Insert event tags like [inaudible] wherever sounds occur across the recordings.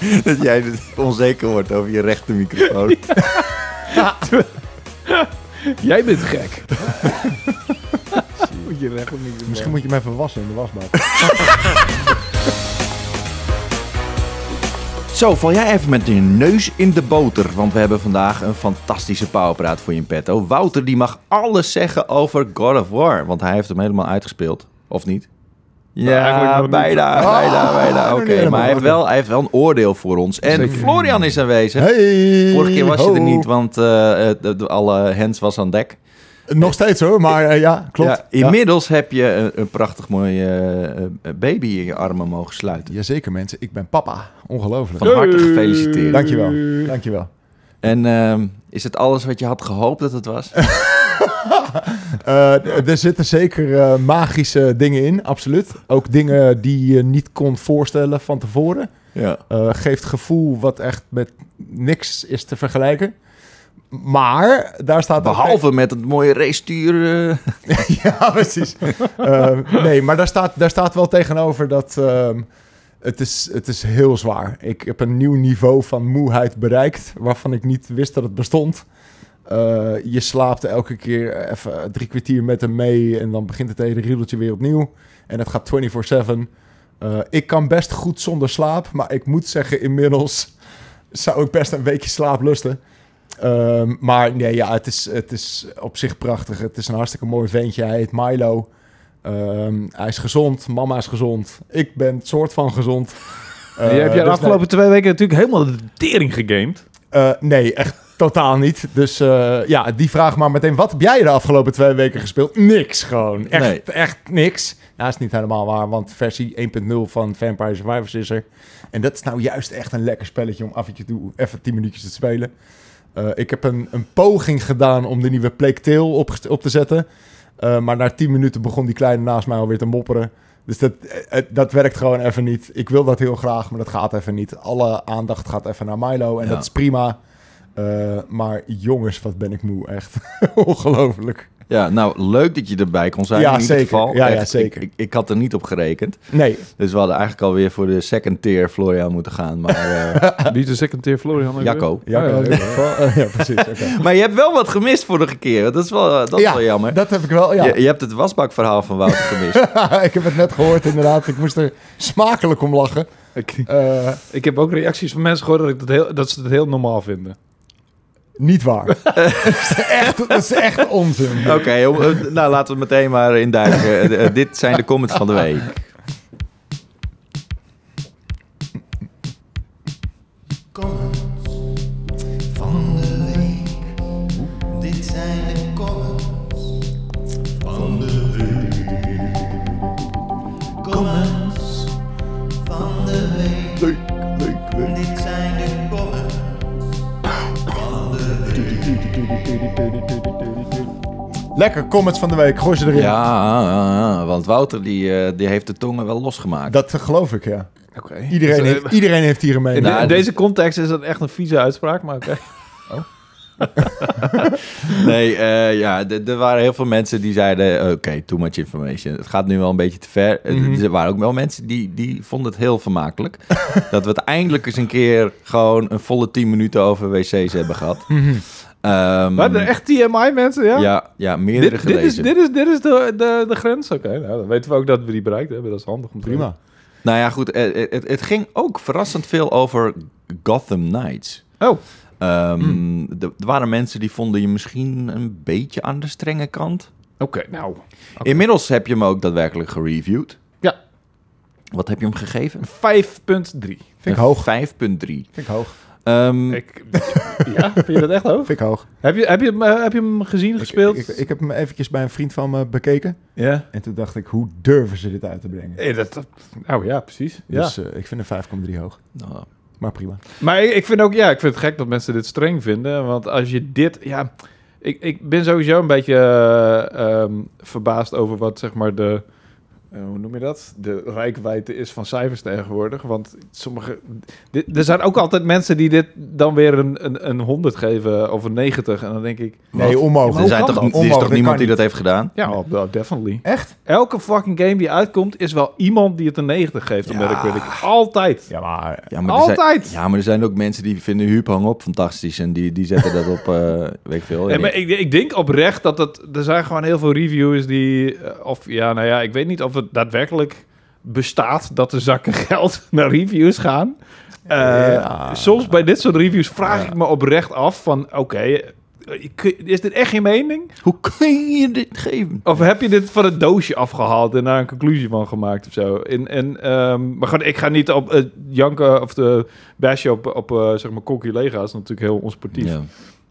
[laughs] dat jij dus onzeker wordt over je rechte microfoon. [laughs] Jij bent gek. Moet je Misschien moet je hem even wassen in de wasbak. [laughs] Zo, val jij even met je neus in de boter. Want we hebben vandaag een fantastische powerpraat voor je in petto. Wouter die mag alles zeggen over God of War. Want hij heeft hem helemaal uitgespeeld. Of niet? Ja, niet. bijna, bijna, bijna. nog Oké, niet helemaal. maar hij heeft, wel, hij heeft wel een oordeel voor ons. En Zeker. Florian is aanwezig. Hey, Vorige keer was je er niet, want eh, eh, de- de- alle hands was aan dek. Nog steeds hoor, maar eh, ja, klopt. Ja, inmiddels heb je een, een prachtig mooie eh, eh, baby in je armen mogen sluiten. Jazeker mensen, ik ben papa. Ongelooflijk. Van harte gefeliciteerd. Dankjewel, dankjewel. En ehm, is het alles wat je had gehoopt dat het was? [laughs] [laughs] Eh, er zitten zeker eh, magische dingen in, absoluut. Ook dingen die je niet kon voorstellen van tevoren. ja. Eh, geeft gevoel wat echt met niks is te vergelijken. Maar daar staat ook- Behalve met het mooie racestuur. eh [laughs] ja, precies. Nee, maar daar staat, daar staat wel tegenover dat ehm, het, is, het is heel zwaar. Ik heb een nieuw niveau van moeheid bereikt, waarvan ik niet wist dat het bestond. Eh, je slaapt elke keer even drie kwartier met hem mee en dan begint het hele riedeltje weer opnieuw. En het gaat 24-7. Eh, ik kan best goed zonder slaap, maar ik moet zeggen, inmiddels [laughs] zou ik best een weekje slaap lusten. Ehm, maar nee, ja, het is, het is op zich prachtig. Het is een hartstikke mooi ventje. Hij heet Milo. Ehm, hij is gezond. Mama is gezond. Ik ben soort van gezond. [laughs] je hebt Eh, je de dus afgelopen twee weken natuurlijk helemaal de tering gegamed. eh, nee, echt totaal niet. Dus eh, ja, die vraag maar meteen. Wat heb jij de afgelopen twee weken gespeeld? Niks gewoon. Echt, Nee. echt niks. Nou, is niet helemaal waar, want versie 1.0 van Vampire Survivors is er. En dat is nou juist echt een lekker spelletje om af en toe even 10 minuutjes te spelen. Eh, ik heb een, een poging gedaan om de nieuwe Plague Tale op, op te zetten. Eh, maar na 10 minuten begon die kleine naast mij alweer te mopperen. Dus dat, dat werkt gewoon even niet. Ik wil dat heel graag, maar dat gaat even niet. Alle aandacht gaat even naar Milo en Ja. dat is prima. Eh, maar jongens, wat ben ik moe, echt. [laughs] Ongelooflijk. ja, nou, leuk dat je erbij kon zijn Ja, in ieder zeker. geval. Ja, ja, zeker. Ik, ik, ik had er niet op gerekend. Nee, Dus we hadden eigenlijk alweer voor de second tier Florian moeten gaan. Maar, eh, [laughs] Wie is de second tier Florian? Jacco. ja? Oh, ja, ja, ja. precies. oké. [laughs] maar je hebt wel wat gemist vorige keer. Dat is wel, dat is wel jammer. Dat heb ik wel, ja. Je, je hebt het wasbakverhaal van Wouter gemist. ik heb het net gehoord, inderdaad. Ik moest er smakelijk om lachen. Ik, Eh, ik heb ook reacties van mensen gehoord dat, ik dat, heel, dat ze het heel normaal vinden. Niet waar. [laughs] dat, is echt, dat is echt onzin. Oké, eh, nou laten we meteen maar induiken. Eh, dit zijn de comments van de week. Lekker, comments van de week. Gooi ze erin. Ja, want Wouter die, eh, die heeft de tongen wel losgemaakt. Dat eh, geloof ik, ja. Oké. Iedereen heeft, iedereen heeft hier een In, mening. de- Nou, in dus- deze context is dat echt een vieze uitspraak, maar oké. [laughs] Nee, eh, ja, er waren heel veel mensen die zeiden... Oké, too much information. Het gaat nu wel een beetje te ver. Eh, Mhm. Er waren ook wel mensen die, die vonden het heel vermakelijk. [laughs] dat we het eindelijk eens een keer... gewoon een volle 10 minuten over wc's hebben gehad. Ehm, Maar de echt TMI mensen, ja? ja, ja, meerdere Dit, dit, is, gelezen. dit, is, dit is de, de, de grens? Oké, nou, dan weten we ook dat we die bereikt hebben. Dat is handig om te Prima. Nou ja, goed. eh, Het, het, het ging ook verrassend veel over Gotham Knights. Oh, Ehm, Hmm. Er er waren mensen die vonden je misschien een beetje aan de strenge kant. oké, nou. Inmiddels heb je hem ook daadwerkelijk gereviewd. Ja. Wat heb je hem gegeven? 5.3. Vind ik hoog. 5.3. Vind ik hoog. Ehm, Ik, ja, vind je dat echt hoog? [laughs] Vind ik hoog. Heb je, heb je, hem, eh, heb je hem gezien, gespeeld? ik, ik heb hem eventjes bij een vriend van me bekeken. ja. En toen dacht ik, hoe durven ze dit uit te brengen? Eh, dat, dat- oh ja, precies. Ja. Dus eh, ik vind een 5,3 hoog. nou, Maar prima. Maar ik, ik vind ook, ja, ik vind het gek dat mensen dit streng vinden. Want als je dit, ja, ik, ik ben sowieso een beetje eh, ehm, verbaasd over wat zeg maar de eh, hoe noem je dat? De rijkwijde is van cijfers tegenwoordig. Want sommige. Dit, er zijn ook altijd mensen die dit dan weer een, een, een 100 geven of een 90. En dan denk ik. Nee, wat? onmogelijk. Er, zijn toch, dat? er is toch niemand die niet. dat heeft gedaan? Ja, oh, well, definitely. Echt? Elke fucking game die uitkomt, is wel iemand die het een 90 geeft. Omdat Ja. ik weet ik. Altijd. Ja, maar... Ja, maar er zijn, Altijd. ja, maar er zijn ook mensen die vinden Huub hang op fantastisch. En die, die zetten dat op, eh, weet ik veel. Nee, maar ik, ik denk oprecht dat het... Er zijn gewoon heel veel reviewers die... eh, Of ja, nou ja, ik weet niet of het daadwerkelijk bestaat dat de zakken [laughs] geld naar reviews gaan. Eh, Ja. Soms bij dit soort reviews vraag Ja. ik me oprecht af van... Oké, eh, is dit echt je mening? Hoe kun je dit geven? Of heb je dit van het doosje afgehaald en daar een conclusie van gemaakt of zo? En, en, ehm, maar goed, ik ga niet op eh, janken of de basje op, op eh, zeg maar is natuurlijk heel onsportief. Ja.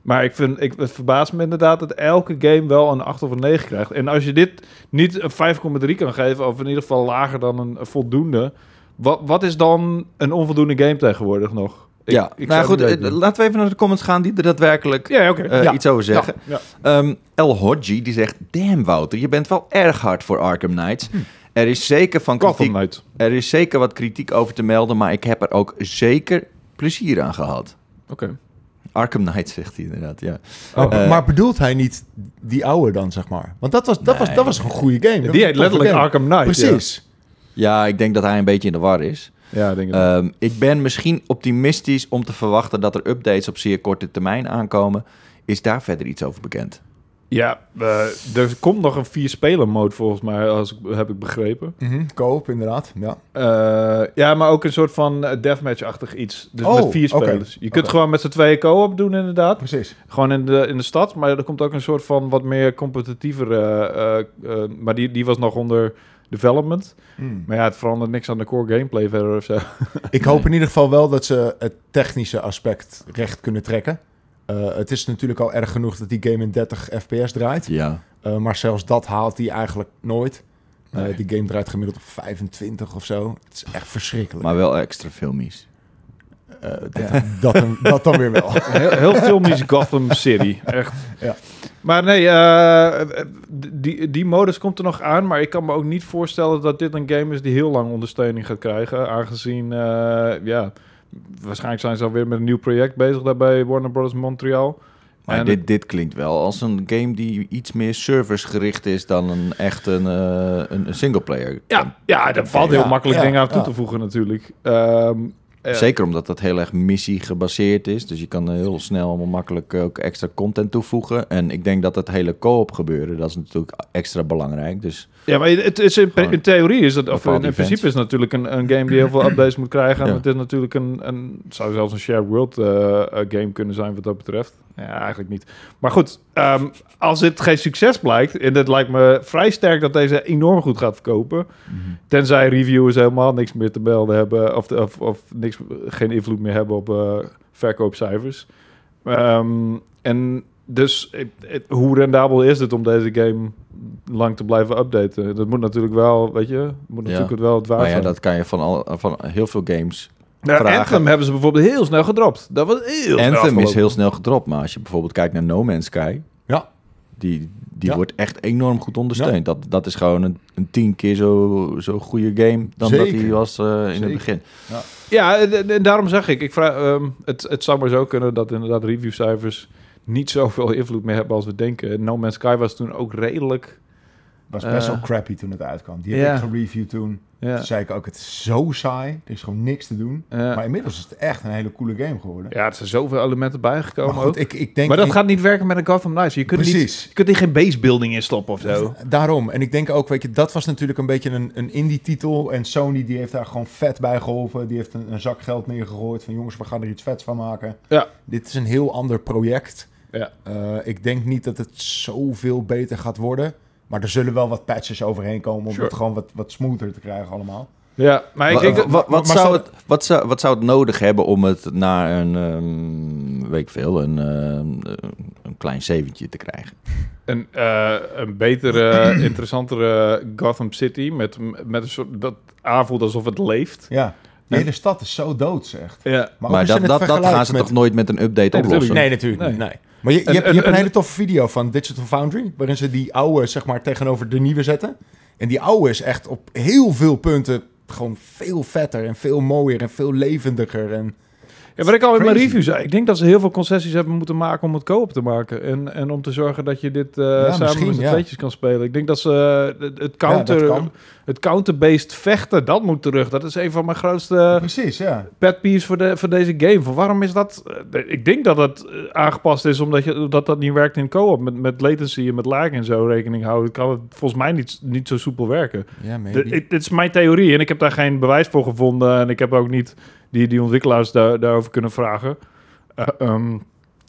Maar ik vind, ik, het verbaast me inderdaad dat elke game wel een 8 of een 9 krijgt. En als je dit niet een 5,3 kan geven, of in ieder geval lager dan een, voldoende, wat, wat is dan een onvoldoende game tegenwoordig nog? Ik, ja, ik nou zou goed, het eh, laten we even naar de comments gaan die er daadwerkelijk Ja, eh, Ja. iets over zeggen. Ja. Ehm, El Hodji die zegt: Damn, Wouter, je bent wel erg hard voor Arkham Knights. Er is zeker van kritiek, Knight. er is zeker wat kritiek over te melden, maar ik heb er ook zeker plezier aan gehad. Oké. Arkham Knight zegt hij inderdaad, ja. Oh, Eh, maar bedoelt hij niet die oude dan, zeg maar? Want dat was, dat was, dat was een goede game. Dat Die heet letterlijk game. Arkham Knight. ja. Precies. Ja, ik denk dat hij een beetje in de war is. Ja, denk ik. Ehm, ik ben misschien optimistisch om te verwachten dat er updates op zeer korte termijn aankomen. Is daar verder iets over bekend? Ja, eh, er komt nog een vier-speler mode volgens mij, als ik, heb ik begrepen. Mhm, Koop, inderdaad. Ja. Eh, ja, maar ook een soort van eh, deathmatch-achtig iets. Dus Oh, met vier oké. spelers. Je kunt gewoon met z'n tweeën co-op doen inderdaad. Precies. Gewoon in de, in de stad. Maar er komt ook een soort van wat meer competitiever... eh, maar die, die was nog onder development. Hmm. Maar ja, het verandert niks aan de core gameplay verder of zo. Ik hoop [laughs] in ieder geval wel dat ze het technische aspect recht kunnen trekken. Eh, het is natuurlijk al erg genoeg dat die game in 30 fps draait. Ja. Eh, maar zelfs dat haalt hij eigenlijk nooit. Eh, Nee. die game draait gemiddeld op 25 of zo. Het is echt verschrikkelijk. Maar wel extra filmies. Eh, dat, dat, dan, dat dan weer wel. [laughs] heel, heel filmisch Gotham City. Echt. Ja. Maar nee, eh, die, die modus komt er nog aan. Maar ik kan me ook niet voorstellen dat dit een game is die heel lang ondersteuning gaat krijgen. Aangezien, eh, ja, waarschijnlijk zijn ze alweer met een nieuw project bezig daarbij Warner Bros. Montreal. Maar En- dit, dit klinkt wel als een game die iets meer servicegericht is dan een echt een, eh, een, een singleplayer. Ja, ja, daar valt heel Ja, makkelijk ja, dingen aan toe te voegen natuurlijk. Ehm, eh, Zeker omdat dat heel erg missie gebaseerd is. Dus je kan heel snel allemaal makkelijk ook extra content toevoegen. En ik denk dat het hele co-op gebeuren, dat is natuurlijk extra belangrijk. Dus Ja, maar het is in, theorie is het, of in, principe is het natuurlijk een, een game die heel veel [clears throat] updates moet krijgen. En Ja. het is natuurlijk een, een, het zou zelfs een shared world eh, eh, game kunnen zijn wat dat betreft. Ja, eigenlijk niet. Maar goed, ehm, als dit geen succes blijkt, en het lijkt me vrij sterk dat deze enorm goed gaat verkopen, tenzij reviewers helemaal niks meer te melden hebben, of, of, of niks, geen invloed meer hebben op eh, verkoopcijfers. Ehm, en dus hoe rendabel is het om deze game lang te blijven updaten? Dat moet natuurlijk wel, weet je, moet natuurlijk het wel het waard maar ja, zijn. dat kan je van, al, van heel veel games. Nou. Anthem hebben ze bijvoorbeeld heel snel gedropt. Dat was heel snel Anthem is heel snel gedropt. Maar als je bijvoorbeeld kijkt naar No Man's Sky, Ja. die, die Ja. wordt echt enorm goed ondersteund. Dat, dat is gewoon een, een tien keer zo, zo goede game dan dat die was eh, in het begin. Ja, en, en- en daarom zeg ik, ik vraag, ehm, het, het zou maar zo kunnen dat inderdaad reviewcijfers niet zoveel invloed meer hebben als we denken. No Man's Sky was toen ook redelijk... was best Eh. wel crappy toen het uitkwam. Die heb Ja. ik gereviewd toen. Toen zei ik ook, het is zo saai. Er is gewoon niks te doen. Maar inmiddels is het echt een hele coole game geworden. ja, er zijn zoveel elementen bijgekomen maar ook. goed, ik, ik denk... maar dat ik- gaat niet werken met een Gotham Knights. Je kunt, niet, Precies. je kunt er geen basebuilding in stoppen of zo. Daarom. En ik denk ook, weet je, dat was natuurlijk een beetje een, een indie-titel. En Sony die heeft daar gewoon vet bij geholpen. Die heeft een, een zak geld neergegooid van jongens, we gaan er iets vets van maken. Ja. Dit is een heel ander project. Ja. Eh, ik denk niet dat het zoveel beter gaat worden. Maar er zullen wel wat patches overheen komen om Sure. het gewoon wat, wat smoother te krijgen allemaal. Ja, maar ik denk... dat- wat, maar zou het, wat, zou, wat zou het nodig hebben om het naar een, ehm, weet ik veel, een, ehm, een klein zeventje te krijgen? een, eh, een betere, [clears throat] interessantere Gotham City met, met een soort dat aanvoelt alsof het leeft. Ja, de hele stad is zo dood, zegt. Ja. Maar, dat, dat, dat gaan ze met- toch nooit met een update Nee, oplossen? Nee, natuurlijk Nee. niet. Nee. Maar je, je, hebt, je en- hebt een en- hele toffe video van Digital Foundry... waarin ze die oude, zeg maar, tegenover de nieuwe zetten. En die oude is echt op heel veel punten gewoon veel vetter en veel mooier en veel levendiger. En Ja, wat ik al in mijn review zei, ik denk dat ze heel veel concessies hebben moeten maken om het co-op te maken. En, en om te zorgen dat je dit eh, samen met ja. tweetjes kan spelen. Ik denk dat ze eh, het, Ja, counter, kan. het counter-based vechten, dat moet terug. Dat is een van mijn grootste Precies, ja. pet peeves voor, de, voor deze game. Van waarom is dat? eh, Ik denk dat het eh, aangepast is omdat je, dat, dat niet werkt in co-op. Met, met latency en met lag en zo rekening houden. Kan het volgens mij niet, niet zo soepel werken. Ja, De- Dit is mijn theorie en ik heb daar geen bewijs voor gevonden. En ik heb ook niet die, die ontwikkelaars daar, daarover kunnen vragen. Eh, ehm,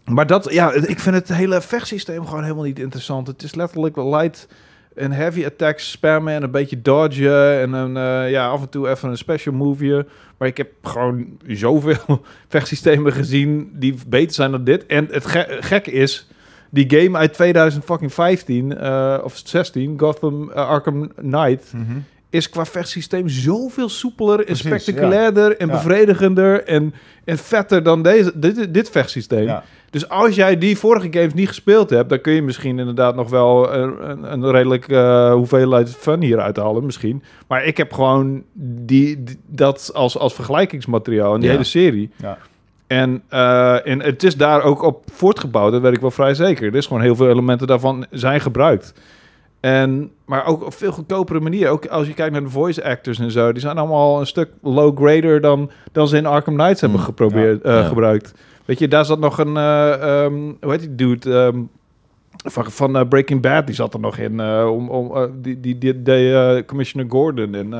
maar dat, ja, ik vind het hele vechtsysteem gewoon helemaal niet interessant. Het is letterlijk light en heavy attacks spammen en een beetje dodgen. En een, eh, ja, af en toe even een special move. Maar ik heb gewoon zoveel [laughs] vechtsystemen gezien die beter zijn dan dit. En het ge gekke is, die game uit 2015 eh, of 16, Gotham Arkham Knight, Mhm. Is qua vechtsysteem zoveel soepeler en Precies, spectaculairder en bevredigender en, en vetter dan deze, dit, dit vechtsysteem. Ja. Dus als jij die vorige games niet gespeeld hebt, dan kun je misschien inderdaad nog wel een, een, redelijk eh, hoeveelheid fun hieruit halen, misschien. Maar ik heb gewoon die, die- dat als, als vergelijkingsmateriaal in die Ja. hele serie. Ja. En, eh, en het is daar ook op voortgebouwd, dat weet ik wel vrij zeker. Er is gewoon heel veel elementen daarvan zijn gebruikt. En, maar ook op veel goedkopere manier. Ook als je kijkt naar de voice actors en zo. Die zijn allemaal een stuk low-grader dan, dan ze in Arkham Knights hebben Mm, geprobeerd, ja, eh, ja. gebruikt. Weet je, daar zat nog een... eh, ehm, hoe heet die dude? Ehm, van van eh, Breaking Bad, die zat er nog in. om, om, die, die, die eh, Commissioner Gordon. En,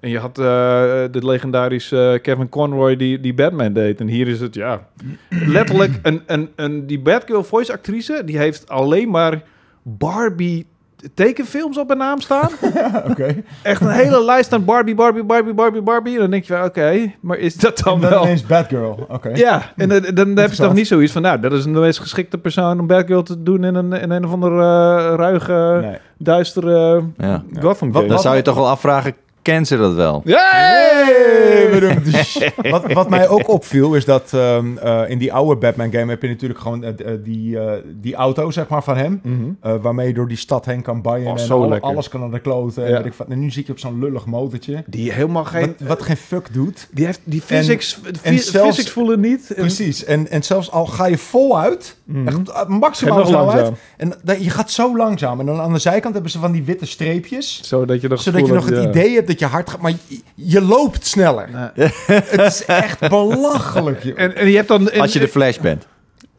en je had de legendarische Kevin Conroy die, die Batman deed. En hier is het, ja... letterlijk, een, een, een, die Batgirl voice actrice... die heeft alleen maar Barbie tekenfilms op haar naam staan. [laughs] Oké. Echt een hele lijst aan Barbie, Barbie, Barbie, Barbie, Barbie. En dan denk je van, oké, maar is dat dan dan wel... ineens Batgirl. Oké. Ja, en dan, dan heb je toch niet zoiets van... nou, dat is de meest geschikte persoon om Batgirl te doen... in een, in een of andere eh, ruige, Nee. duistere Ja. Gotham Wat- game. Dan zou je toch wel afvragen, kent ze dat wel? Hey, [laughs] wat, wat mij ook opviel is dat ehm, eh, in die oude Batman game heb je natuurlijk gewoon eh, eh, die, eh, die auto zeg maar van hem. Mhm. eh, waarmee je door die stad heen kan buien Oh, en zo alle- lekker. alles kan aan de kloten. En, Ja. weet ik, wat. en nu zit je op zo'n lullig motortje. Die helemaal geen... Wat, wat geen fuck doet. Die heeft die physics, en zelfs- physics voelen niet. En, Precies. En, en zelfs al ga je voluit, echt eh, En maximaal snelheid. langzaam. En dat- je gaat zo langzaam. En dan aan de zijkant hebben ze van die witte streepjes. Zodat je nog, Zodat je nog het ja. idee hebt dat je hard gaat. Maar je, je loopt sneller. Nee. Het is echt belachelijk. joh. En, en je hebt dan... en- Als je de Flash bent.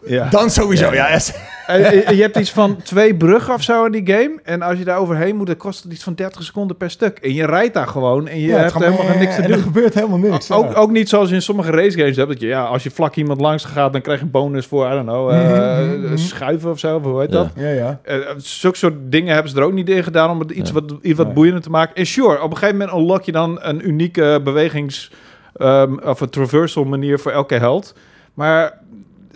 Ja. Dan sowieso, ja. yes. En- en je hebt iets van twee bruggen of zo in die game. En als je daar overheen moet, dan kost het iets van 30 seconden per stuk. En je rijdt daar gewoon en je Ja, hebt gaat helemaal niks te en doen. er gebeurt helemaal niks. ja. Ook, ook niet zoals je in sommige racegames hebt. Dat je, ja, als je vlak iemand langs gaat, dan krijg je een bonus voor, I don't know, eh, Mhm, mhm. schuiven of zo. of Hoe heet Ja. dat? Ja, ja. Eh, zulke soort dingen hebben ze er ook niet in gedaan om het iets Ja. wat, iets wat Nee. boeiender te maken. En sure, op een gegeven moment unlock je dan een unieke bewegings- ehm, of een traversal manier voor elke held. Maar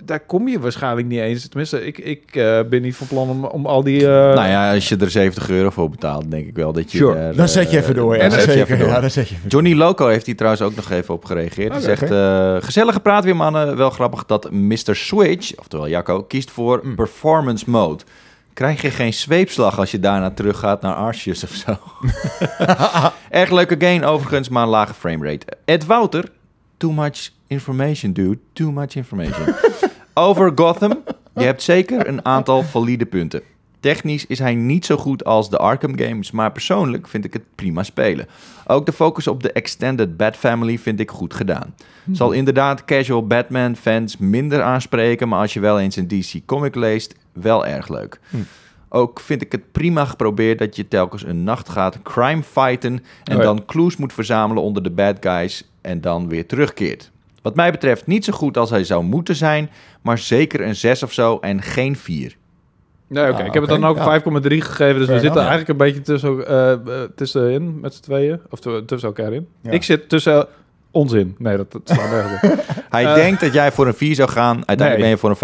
daar kom je waarschijnlijk niet eens. Tenminste, ik, ik eh, ben niet van plan om, om al die... eh, nou ja, als je er 70 euro voor betaalt, denk ik wel dat je... Sure. Dan zet je even door. Ja, dan zet je zeker. even door. Ja, dan zet je even door. Johnny Loco heeft hier trouwens ook nog even op gereageerd. Hij Oké, zegt, eh, gezellige praat weer mannen. Wel grappig dat Mr. Switch, oftewel Jacco, kiest voor Mm. performance mode. Krijg je geen zweepslag als je daarna teruggaat naar Arceus of zo? [laughs] Erg leuke game overigens, maar een lage framerate. Ed Wouter, too much information dude, too much information. [laughs] Over Gotham, je hebt zeker een aantal valide punten. Technisch is hij niet zo goed als de Arkham games, maar persoonlijk vind ik het prima spelen. Ook de focus op de extended Bat Family vind ik goed gedaan. Zal inderdaad casual Batman fans minder aanspreken, maar als je wel eens een DC comic leest, wel erg leuk. Hm. Ook vind ik het prima geprobeerd dat je telkens een nacht gaat crime fighten en Oh ja. dan clues moet verzamelen onder de bad guys en dan weer terugkeert. Wat mij betreft niet zo goed als hij zou moeten zijn, maar zeker een 6 of zo en geen 4. Nee, oké. Ah, ik heb het dan ook ja. 5,3 gegeven. Dus we zitten enough. eigenlijk een beetje tussen, eh, eh, tussenin met z'n tweeën. Of tu- tussen elkaar in. Ja. Ik zit tussen onzin. Nee, dat, dat slaat nergens. [laughs] Hij Eh. denkt dat jij voor een 4 zou gaan, uiteindelijk Nee. ben je voor een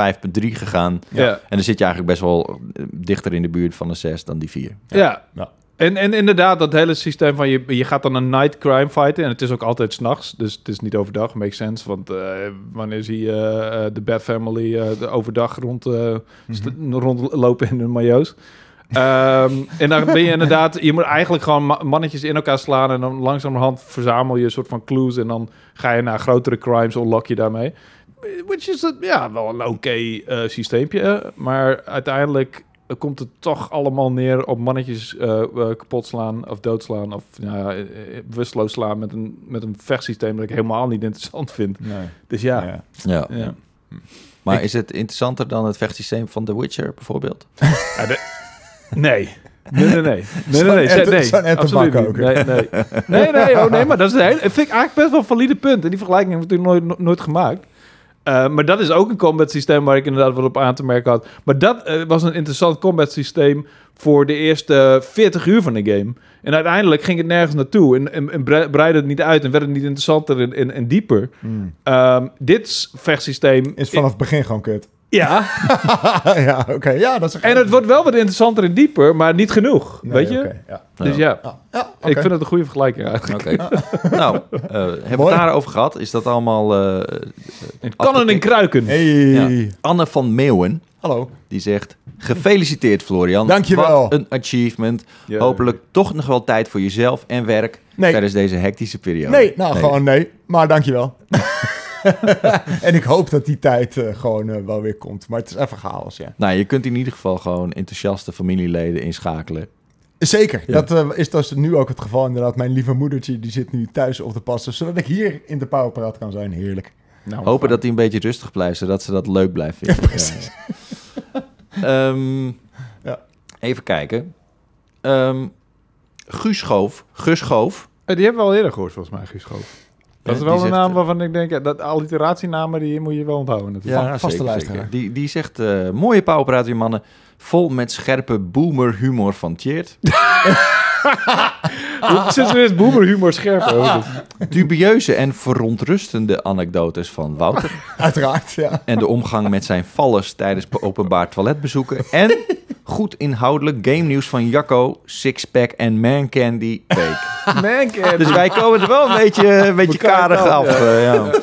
5,3 gegaan. Ja. En dan zit je eigenlijk best wel dichter in de buurt van een 6 dan die 4. Ja. Ja. En, en inderdaad, dat hele systeem van je, je gaat dan een night crime fighten. En het is ook altijd s'nachts. Dus het is niet overdag. Makes sense. Want eh, wanneer zie je eh, de Bat Family eh, de overdag rond, st- rondlopen in hun majo's. Ehm, en dan ben je inderdaad... Je moet eigenlijk gewoon ma- mannetjes in elkaar slaan... en dan langzamerhand verzamel je een soort van clues... en dan ga je naar grotere crimes, unlock je daarmee. Which is ja, wel een oké systeempje. Maar uiteindelijk komt het toch allemaal neer op mannetjes eh, eh, kapot slaan of doodslaan... of ja, eh, bewusteloos slaan met een, met een vechtsysteem... dat ik helemaal niet interessant vind. Nee. Dus ja, Ja. Ja. ja. Maar is het interessanter dan het vechtsysteem van The Witcher bijvoorbeeld? Ja, de- nee. Nee, nee, nee. Nee, nee, nee. nee, zo'n absoluut niet. Nee, nee. Nee, nee, oh, nee, maar dat is een hele, vind ik eigenlijk best wel een valide punt. En die vergelijking heb ik natuurlijk nooit, no- nooit gemaakt. Eh, maar dat is ook een combat systeem waar ik inderdaad wat op aan te merken had. Maar dat eh, was een interessant combat systeem voor de eerste 40 uur van de game. En uiteindelijk ging het nergens naartoe en, en, en bre- breidde het niet uit en werd het niet interessanter en, en, dieper. Hmm. Ehm, dit vechtsysteem... Is vanaf het begin gewoon kut. Ja, [laughs] ja, oké. Ja, dat is en het wordt wel wat interessanter en dieper, maar niet genoeg. Nee, weet je? oké, ja. Dus ja, Ja, ja ik vind het een goede vergelijking eigenlijk. Oké. [laughs] nou, eh, hebben we het daarover gehad? Is dat allemaal... eh, Het kan en in kruiken. Hey. Ja. Anne van Meeuwen, Hallo. die zegt... Gefeliciteerd Florian. Dankjewel. Wat een achievement. Hopelijk toch nog wel tijd voor jezelf en werk Nee. tijdens deze hectische periode. Nee, nou gewoon nee. Maar dankjewel. [laughs] [laughs] en ik hoop dat die tijd eh, gewoon eh, wel weer komt. Maar het is even chaos, ja. Nou, je kunt in ieder geval gewoon enthousiaste familieleden inschakelen. Zeker. Ja. Dat eh, is dus nu ook het geval inderdaad. Mijn lieve moedertje die zit nu thuis op de passen. Zodat ik hier in de Powerpraat kan zijn. Heerlijk. Nou, Hopen dat hij een beetje rustig blijft, zodat ze dat leuk blijft vinden. precies. Ja. [laughs] Ehm, Ja. Even kijken. Ehm Guus Schoof. Guus Schoof. Eh, Die hebben we al eerder gehoord, volgens mij, Guus Schoof. Dat is Ja, wel die een naam waarvan ik denk, ja, dat alliteratienamen, die moet je wel onthouden natuurlijk. Va- vaste luisteraar. Die, die zegt, eh, mooie pauwpraat weer mannen. Vol met scherpe boomer humor van Tjeerd. [laughs] [laughs] Sinds wanneer is boomer humor scherper? hoor. Dus- [laughs] Dubieuze en verontrustende anekdotes van Wouter. Uiteraard, ja. en de omgang met zijn vallers tijdens openbaar toiletbezoeken. En goed inhoudelijk game nieuws van Jacco, Sixpack en Man Candy Week. [laughs] Man, ken- Dus wij komen er wel een beetje, een beetje karig af. ja. eh, ja. [laughs]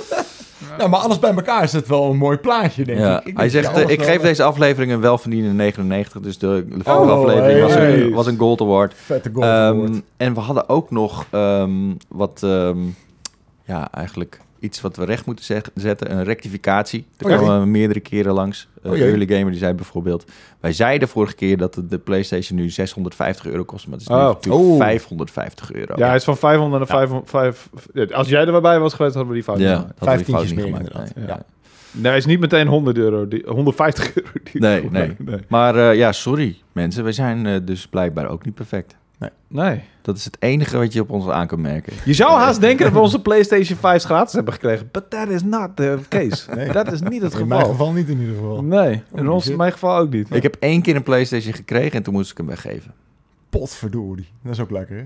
Nou, maar alles bij elkaar is het wel een mooi plaatje, denk Ja, ik. ik. hij zegt, eh, ik geef deze aflevering een welverdiende 99. Dus de, de vorige Oh, aflevering was, een, was een Gold Award. Vette goal Ehm, geworden. en we hadden ook nog ehm, wat, ehm, ja, eigenlijk iets wat we recht moeten zeg- zetten. Een rectificatie. Ja. kwamen we meerdere keren langs. Uh, Oh. Early Gamer die zei bijvoorbeeld... Wij zeiden vorige keer dat de, de PlayStation nu 650 euro kost. Maar het is nu Oh. natuurlijk Oh. 550 euro. Ja, hij is van 500 naar 500. vijf- Als jij er bij was geweest, hadden we die fout Ja, gemaakt. meer inderdaad. Nee, Ja. Nee, is niet meteen 100 euro, die, 150 euro. Die Nee, nee. Maar eh, ja, sorry mensen. We zijn eh, dus blijkbaar ook niet perfect. Nee. Dat is het enige wat je op ons aan kan merken. Je zou haast denken dat we onze [laughs] PlayStation 5 gratis hebben gekregen. But that is not the case. Nee. Dat is niet het In mijn geval. geval niet in ieder geval. Nee, in Oh, ons, shit. in mijn geval ook niet. Ik heb één keer een PlayStation gekregen en toen moest ik hem weggeven. Potverdorie. Dat is ook lekker, hè?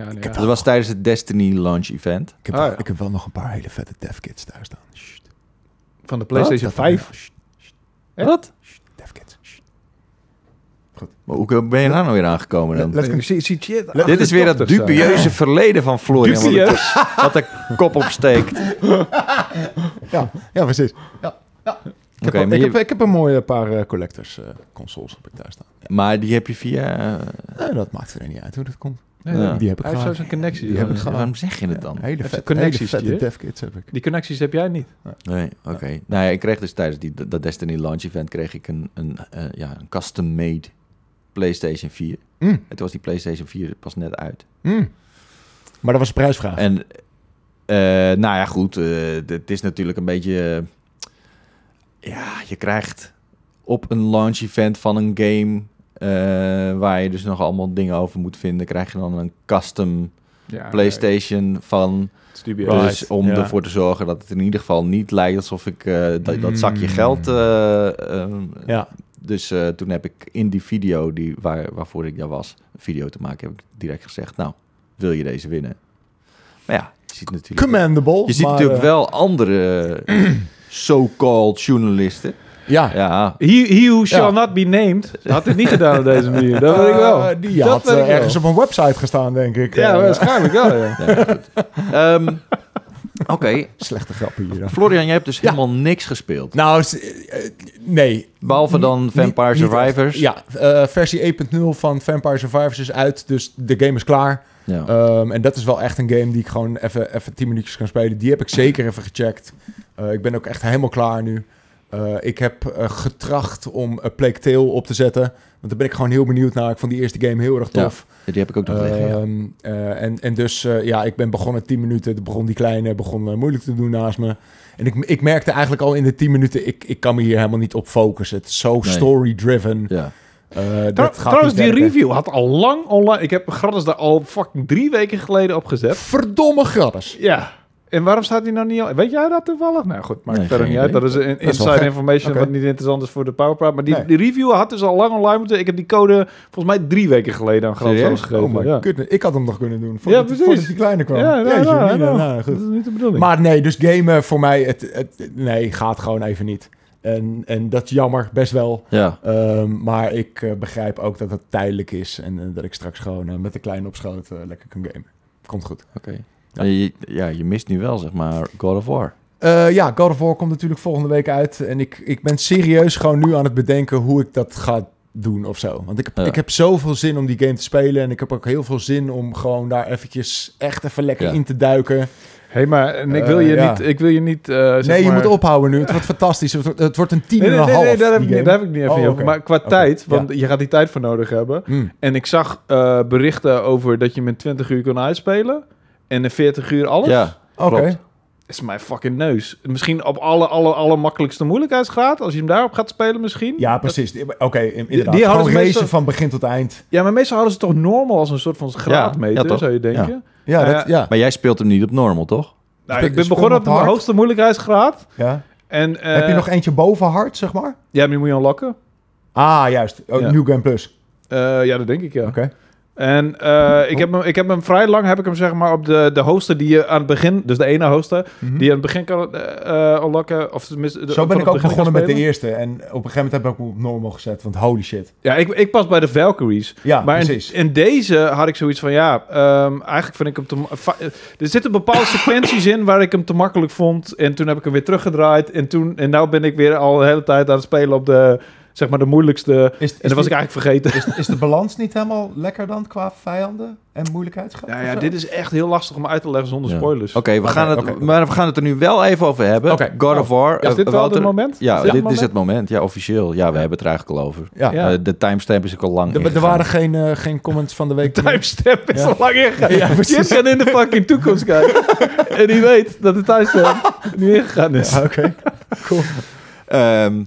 Ja, nee, ja. Dat was tijdens het Destiny launch event. Ik heb, Ah, wel, ja. ik heb wel nog een paar hele vette devkits thuis staan. Sst. Van de PlayStation Dat- 5. Sst, Wat? Maar hoe ben je daar nou weer aangekomen dan? Let's Ik zie, zie shit Dit is weer dat dubieuze verleden van Florian. Wat, Dubieus? [laughs] wat de kop opsteekt. Ja, ja, precies. Ja, ja. Ik, heb, ik, je- heb, ik heb een mooie paar eh, collectors eh, consoles heb ik thuis staan. Ja. Maar die heb je via... eh, Eh, dat maakt er niet uit hoe dat komt. Nee, Ja. Die heb ik Hij heeft zo graag. zijn connectie. Die heb ik Ja. gehad. waarom zeg je het dan? Hele vet, ze hele connecties, vette devkits heb ik. Die connecties heb jij niet. Nee, oké. Nou ja, ik kreeg dus tijdens die, dat Destiny launch event kreeg ik een, een, eh, ja, een custom-made PlayStation 4. Mm, En toen was die PlayStation 4 pas net uit. mm. Maar dat was een prijsvraag. En eh, nou ja, goed. eh, het is natuurlijk een beetje... eh, ja, je krijgt op een launch event van een game... eh, waar je dus nog allemaal dingen over moet vinden... krijg je dan een custom Ja, PlayStation van... Dus om ja. ervoor te zorgen dat het in ieder geval niet lijkt alsof ik eh, dat, dat zakje Mm. geld. eh, ehm, ja. Dus eh, toen heb ik in die video die, waar, waarvoor ik daar was, een video te maken, heb ik direct gezegd: Nou, wil je deze winnen? Maar ja, je ziet natuurlijk, Commendable. je ziet maar, natuurlijk eh, wel andere [clears throat] so-called journalisten. Ja. Ja, He, he who shall Ja. not be named had het niet gedaan op deze manier. Dat weet ik wel. Eh, die Dat had ik wel. ergens op een website gestaan, denk ik. Ja, waarschijnlijk wel, ja. goed. Oké, [laughs] Slechte grappen hier. Florian, jij hebt dus helemaal niks gespeeld. Nou, eh, nee. Behalve dan Vampire Survivors. Ja, eh, versie 1.0 van Vampire Survivors is uit, dus de game is klaar. Ja. Ehm, en dat is wel echt een game die ik gewoon even, even 10 minuutjes kan spelen. Die heb ik zeker even gecheckt. Eh, ik ben ook echt helemaal klaar nu. Eh, ik heb eh, getracht om een Plague Tale op te zetten. Want daar ben ik gewoon heel benieuwd naar. Ik vond die eerste game heel erg Ja. tof. Die heb ik ook nog liggen. ja. Ehm, eh, en, en dus, eh, ja, ik ben begonnen 10 minuten. Toen begon die kleine begon moeilijk te doen naast me. En ik, ik merkte eigenlijk al in de 10 minuten, ik, ik kan me hier helemaal niet op focussen. Het is zo Nee. story-driven. Ja. Trouw- gaat trouwens, die review had al lang online... Ik heb gratis daar al fucking drie weken geleden op gezet. Verdomme gratis. Ja. En waarom staat die nou niet al? Weet jij dat toevallig? Nou goed, maakt Nee, verder niet uit. Dat is een inside information wat niet interessant is voor de PowerPoint. Maar die, Nee. die review had dus al lang online moeten. Ik heb die code volgens mij drie weken geleden aan Serieus? gegeven. Oh ja. Ik had hem nog kunnen doen. Ja, Voordat, precies. voordat die kleine kwam. Ja, ja, ja, nou, goed. Dat is niet de bedoeling. Maar nee, dus gamen voor mij, het, het, nee, gaat gewoon even niet. En, en dat is jammer, best wel. ja. Ehm, maar ik eh, begrijp ook dat het tijdelijk is. En eh, dat ik straks gewoon eh, met de kleine op schoot eh, lekker kan gamen. Komt goed. Oké. Maar Je, ja, je mist nu wel, zeg maar, God of War. Eh, ja, God of War komt natuurlijk volgende week uit. En ik, ik ben serieus gewoon nu aan het bedenken hoe ik dat ga doen of zo. Want ik heb, Ja. ik heb zoveel zin om die game te spelen. En ik heb ook heel veel zin om gewoon daar eventjes echt even lekker Ja. in te duiken. hey, maar en ik Eh, wil je ja. niet... Ik wil je niet eh, zeg nee, je maar- moet ophouden nu. Het wordt fantastisch. Het wordt, het wordt een tien Nee, en nee, een nee, half. nee, daar, heb ik niet, game. daar heb ik niet even Oh. Maar qua tijd, ja. want je gaat die tijd voor nodig hebben. Mm. En ik zag eh, berichten over dat je met 20 uur kon uitspelen. En in 40 uur alles. Ja, Oké. klopt. is mijn fucking neus. Misschien op alle, alle, alle makkelijkste moeilijkheidsgraad. Als je hem daarop gaat spelen misschien. Ja, precies. Oké, inderdaad. die racen meestal- van begin tot eind. Ja, maar meestal hadden ze toch normal als een soort van graadmeter, ja, toch? zou je denken. Ja, dat, ja. ja. Maar jij speelt hem niet op normal, toch? Nou, Speel- ik ben begonnen op de hard? hoogste moeilijkheidsgraad. ja. En, eh, Heb je nog eentje boven hard, zeg maar? Ja, maar die moet je unlocken. Ah, juist. Oh, Ja. New Game Plus. Eh, ja, dat denk ik, ja. Oké. En eh, ik, heb hem, ik heb hem vrij lang, heb ik hem zeg maar op de, de hoogste die je aan het begin, dus de ene hoogste, Mhm. die je aan het begin kan eh, unlocken. Of tenminste, de- Zo ben ik ook begonnen met de eerste. En op een gegeven moment heb ik hem op normal gezet. Want holy shit. Ja, ik, ik pas bij de Valkyries. Ja, maar in, precies. in deze had ik zoiets van, ja, ehm, eigenlijk vind ik hem te... Er zitten bepaalde [laughs] sequenties in waar ik hem te makkelijk vond. En toen heb ik hem weer teruggedraaid. En toen, en nou ben ik weer al de hele tijd aan het spelen op de, zeg maar, de moeilijkste. Is, En dat was ik eigenlijk vergeten. is, is de balans niet helemaal lekker dan qua vijanden en moeilijkheidsgraad? Ja, dit is echt heel lastig om uit te leggen zonder Ja. spoilers. Oké, we gaan het, maar we gaan het er nu wel even over hebben. Oké. God of War. Is eh, dit wel Wouter- het moment? Ja, Is dit is het moment. Ja, officieel. Ja, we hebben het er eigenlijk al over. Ja. Ja. Eh, de timestamp is ook al lang Er, er waren geen, eh, geen comments van de week. meer? Timestamp is Ja. al lang ingegaan. Ja, precies. Je kan in de fucking toekomst kijken. en die weet dat de timestamp nu ingegaan is. Ja, Oké, cool. Ehm,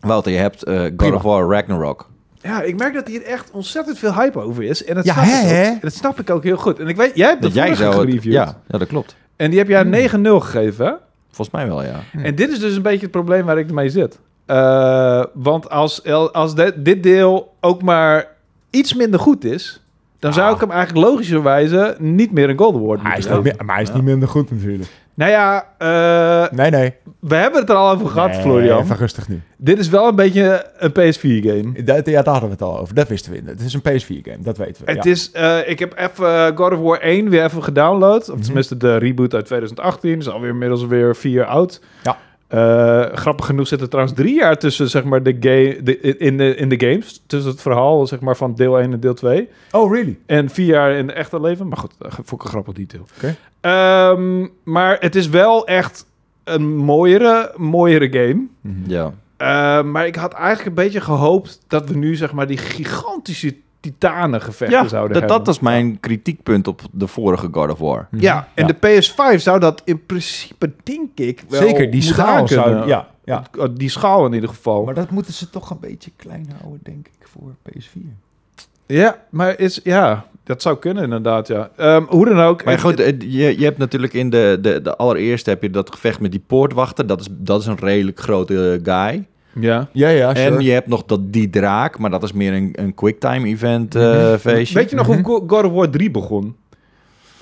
Wouter, je hebt eh, God Prima. of War Ragnarok. Ja, ik merk dat hier echt ontzettend veel hype over is. En dat, Ja, snap, hè, ik ook. hè? En dat snap ik ook heel goed. En ik weet, jij hebt de Dat jij het- gereviewd. Ja, ja, dat klopt. En die heb jij 9-0 gegeven, hè? Volgens mij wel, ja. Hm. En dit is dus een beetje het probleem waar ik mee zit. Eh, want als, als de- dit deel ook maar iets minder goed is... dan zou Ah. ik hem eigenlijk logischerwijze niet meer een Gold Award Hij is niet, maar hij is Ja. niet minder goed natuurlijk. Nou ja, eh, Nee, nee. we hebben het er al over gehad, Nee, Florian. Even rustig nu. Dit is wel een beetje een PS4-game. Dat, ja, daar hadden we het al over. Dat wisten we. Het is een PS4-game, dat weten we. Het ja. is, eh, ik heb even eh, God of War 1 weer even gedownload. Of Mhm. tenminste de reboot uit 2018. Is alweer inmiddels weer vier oud. Ja. Eh, grappig genoeg zit er trouwens drie jaar tussen zeg maar, de game, de, in, de, in de games. Tussen het verhaal zeg maar, van deel 1 en deel 2. Oh, really? En vier jaar in het echte leven. Maar goed, dat vond ik een grappig detail. Oké. Ehm, maar het is wel echt een mooiere, mooiere game. Mhm. Ja. Uh, maar ik had eigenlijk een beetje gehoopt dat we nu zeg maar die gigantische titanengevechten Ja, zouden dat, hebben. dat was mijn kritiekpunt op de vorige God of War. Ja, en Ja. de PS5 zou dat in principe, denk ik, wel Zeker, die schaal zou... Ja, ja. Die schaal in ieder geval. Maar dat moeten ze toch een beetje klein houden, denk ik, voor PS4. ja, maar is, ja, dat zou kunnen inderdaad, ja. Ehm, hoe dan ook. Maar goed, eh, je, je hebt natuurlijk in de, de, de allereerste heb je dat gevecht met die poortwachter. Dat is, dat is een redelijk grote guy. Ja. Ja, ja, sure. En je hebt nog dat, die draak, maar dat is meer een, een quicktime event eh, Mhm. feestje. Weet je nog Mhm. hoe Go- God of War 3 begon?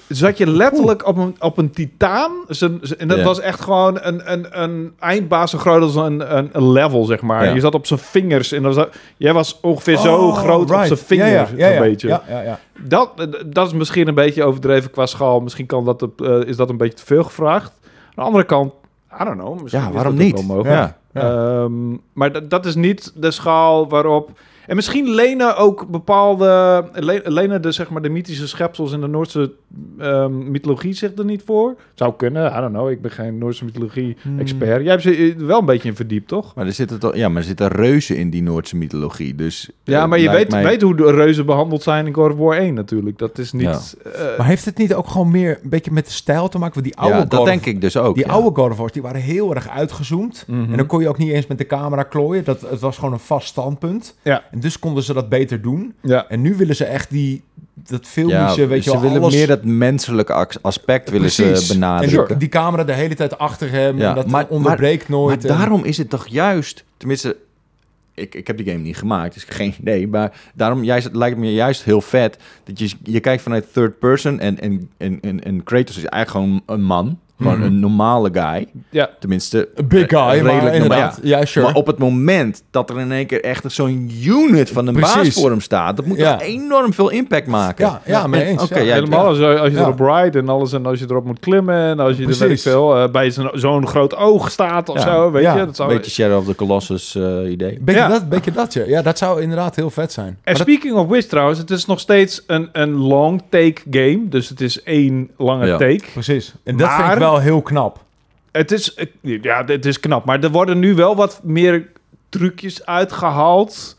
Zat je letterlijk op een, op een titaan. Zijn- En dat Ja. was echt gewoon een, een, een eindbaas zo groot als een, een, een level, zeg maar. Ja. Je zat op zijn vingers. En dan zat, jij was ongeveer zo Oh, groot op right. zijn vingers, Ja, ja, ja, ja. een beetje. Ja, ja, ja. Dat, dat is misschien een beetje overdreven qua schaal. Misschien kan dat, op, eh, is dat een beetje te veel gevraagd. de andere kant, I don't know. misschien Ja, is waarom niet? wel mogelijk. Ja. Ehm, maar dat is niet de schaal waarop... En misschien lenen ook bepaalde... le- Lenen de, zeg maar, de mythische schepsels in de Noordse ehm, mythologie zich er niet voor? Zou kunnen, I don't know. Ik ben geen Noordse mythologie-expert. Jij hebt ze eh, wel een beetje in verdiept, toch? Maar er zitten, toch, ja, maar er zitten reuzen in die Noordse mythologie. Dus, Ja, eh, maar je weet, mij- weet hoe de reuzen behandeld zijn in God of War 1 natuurlijk. Dat is niet... eh, Maar heeft het niet ook gewoon meer een beetje met de stijl te maken? Want die oude Ja, God dat of- denk ik dus ook. Die ja. oude God of Wars, die waren heel erg uitgezoomd. mhm. En dan kon je ook niet eens met de camera klooien. Dat, het was gewoon een vast standpunt. Ja. En dus konden ze dat beter doen. ja. En nu willen ze echt die, dat Ja, filmische, weet je ze wel, willen alles... meer dat menselijke aspect willen Precies. ze En benadrukken. die, die camera de hele tijd achter hem. Ja, en dat maar- onderbreekt nooit. Maar en- daarom is het toch juist, tenminste, ik, ik heb die game niet gemaakt, dus geen [laughs] idee. Maar daarom juist, het lijkt me juist heel vet dat je, je kijkt vanuit third person en, en, en, en, en Kratos is eigenlijk gewoon een man. Gewoon Mhm. een normale guy. ja. Tenminste, A big guy, eh, maar redelijk inderdaad. normaal. Ja, sure. Maar op het moment dat er in één keer echt zo'n unit van een Precies. baas voor hem staat, dat moet Ja. toch enorm veel impact maken. ja, ja, mee En- eens. oké, ja. ja, Helemaal als, je- als je Ja. erop ride en alles en als je erop moet klimmen en als je er weet veel, eh, bij zo'n zo'n groot oog staat of Ja. zo, weet Ja. je. Dat zou... Een beetje Shadow of the Colossus eh, idee. Beetje, Ja. dat, beetje dat, ja. Ja, dat zou inderdaad heel vet zijn. En Maar dat- speaking of which trouwens, het is nog steeds een, een long take game, dus het is één lange Ja. take. precies. En dat vind Maar- ik wel heel knap. Het is, ja, het is knap, maar er worden nu wel wat meer trucjes uitgehaald.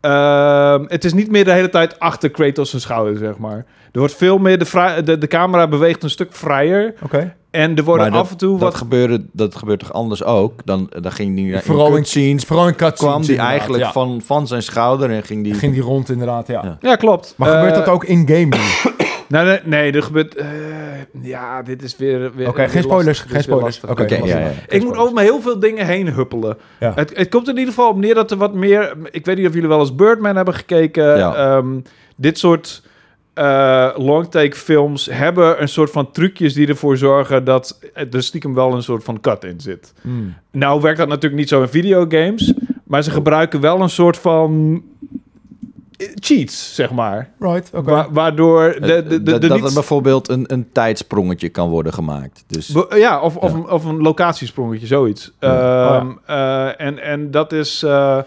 Ehm, het is niet meer de hele tijd achter Kratos zijn schouder, zeg maar. Er wordt veel meer, de, de, de camera beweegt een stuk vrijer. Oké. En er worden Maar dat- af en toe Dat wat... gebeurde, dat gebeurt toch anders ook? Dan, dan ging die Vooral in- cutscenes, Vooral in cutscenes kwam die eigenlijk ja. van, van zijn schouder en ging die... Ging die rond inderdaad, ja. Ja. Ja, klopt. Maar gebeurt Eh, dat ook in-game [coughs] nu? Nee, nee, nee, er gebeurt... eh, ja, dit is weer... weer Oké, weer geen spoilers, lastig. Dit geen is weer spoilers. lastig. Oké, ja, ja. Ik moet over heel veel dingen heen huppelen. Ja. Het, het komt in ieder geval op neer dat er wat meer... Ik weet niet of jullie wel eens Birdman hebben gekeken. Ja. Ehm, dit soort eh longtake films hebben een soort van trucjes die ervoor zorgen dat er stiekem wel een soort van cut in zit. Hmm. Nou werkt dat natuurlijk niet zo in videogames, maar ze gebruiken wel een soort van cheats, zeg maar. Right, oké. Wa- waardoor de, de, de, de, dat, er bijvoorbeeld een, een tijdsprongetje kan worden gemaakt. Dus Be- Ja, of, of, Een, of een locatiesprongetje, zoiets. Ja. Ehm, eh, en, en dat is... eh,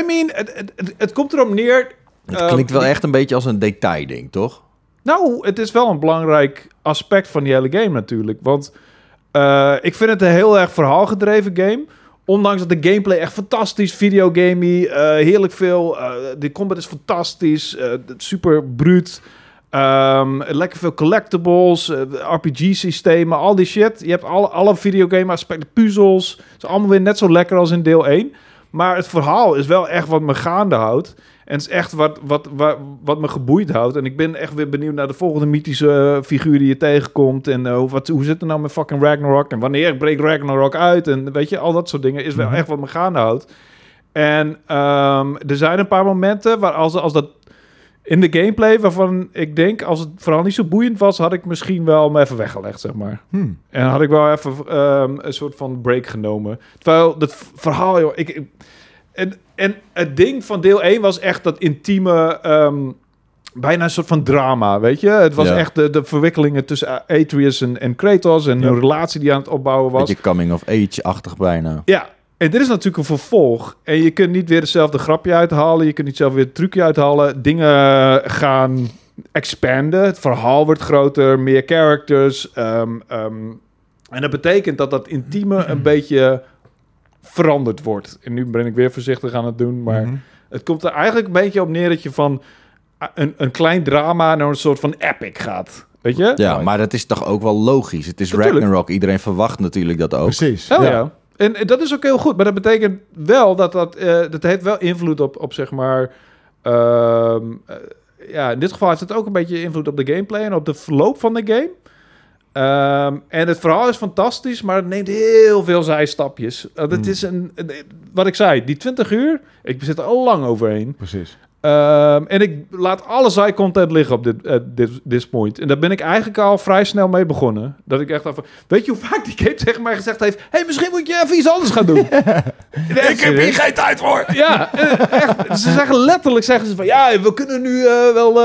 I mean, het, het, het, het komt erop neer... het eh, klinkt wel echt een beetje als een detailding, toch? Nou, het is wel een belangrijk aspect van die hele game natuurlijk. Want eh, ik vind het een heel erg verhaalgedreven game. Ondanks dat de gameplay echt fantastisch, videogamey, eh heerlijk veel. eh, de combat is fantastisch, eh, super bruut. Ehm, lekker veel collectibles, RPG-systemen, al die shit. Je hebt alle, alle videogame aspecten, puzzels. Het is allemaal weer net zo lekker als in deel 1. Maar het verhaal is wel echt wat me gaande houdt. En het is echt wat, wat, wat, wat me geboeid houdt. En ik ben echt weer benieuwd naar de volgende mythische eh, figuur die je tegenkomt. En eh, wat, hoe zit het nou met fucking Ragnarok? En wanneer breekt Ragnarok uit? En weet je, al dat soort dingen is wel Mhm. echt wat me gaande houdt. En ehm, er zijn een paar momenten waar als, als dat in de gameplay waarvan ik denk, als het vooral niet zo boeiend was, had ik misschien wel me even weggelegd, zeg maar. Hmm. En had ik wel even ehm, een soort van break genomen. Terwijl dat verhaal, joh, ik, ik- en, en het ding van deel 1 was echt dat intieme, ehm, bijna een soort van drama, weet je? Het was Ja. echt de, de verwikkelingen tussen Atreus en, en Kratos en Ja. hun relatie die aan het opbouwen was. Beetje coming of age-achtig bijna. Ja, en dit is natuurlijk een vervolg. En je kunt niet weer hetzelfde grapje uithalen. Je kunt niet zelf weer het trucje uithalen. Dingen gaan expanden. Het verhaal wordt groter. Meer characters. ehm, ehm, en dat betekent dat dat intieme een [clears throat] beetje veranderd wordt. En nu ben ik weer voorzichtig aan het doen. Maar Mhm. het komt er eigenlijk een beetje op neer dat je van een, een klein drama naar een soort van epic gaat. Weet je? Ja, maar dat is toch ook wel logisch. Het is Natuurlijk. Ragnarok. Iedereen verwacht natuurlijk dat ook. Precies. Oh ja. En, en dat is ook heel goed. Maar dat betekent wel dat dat... eh, dat heeft wel invloed op, op zeg maar... ehm, eh, ja, in dit geval heeft het ook een beetje invloed op de gameplay... en op de verloop van de game. Ehm, en het verhaal is fantastisch, maar het neemt heel veel zijstapjes. Uh, het Hmm. is een, een- Wat ik zei, die 20 uur... Ik zit er al lang overheen. Precies. Ehm, en ik laat alle zijcontent liggen op dit, eh, dit, this point. En daar ben ik eigenlijk al vrij snel mee begonnen. Dat ik echt van... Weet je hoe vaak die game tegen mij gezegd heeft... hey, misschien moet je even iets anders gaan doen. [laughs] ik heb hier geen tijd voor. Ja, eh, echt. Ze zeggen letterlijk zeggen ze van... Ja, we kunnen nu eh, wel...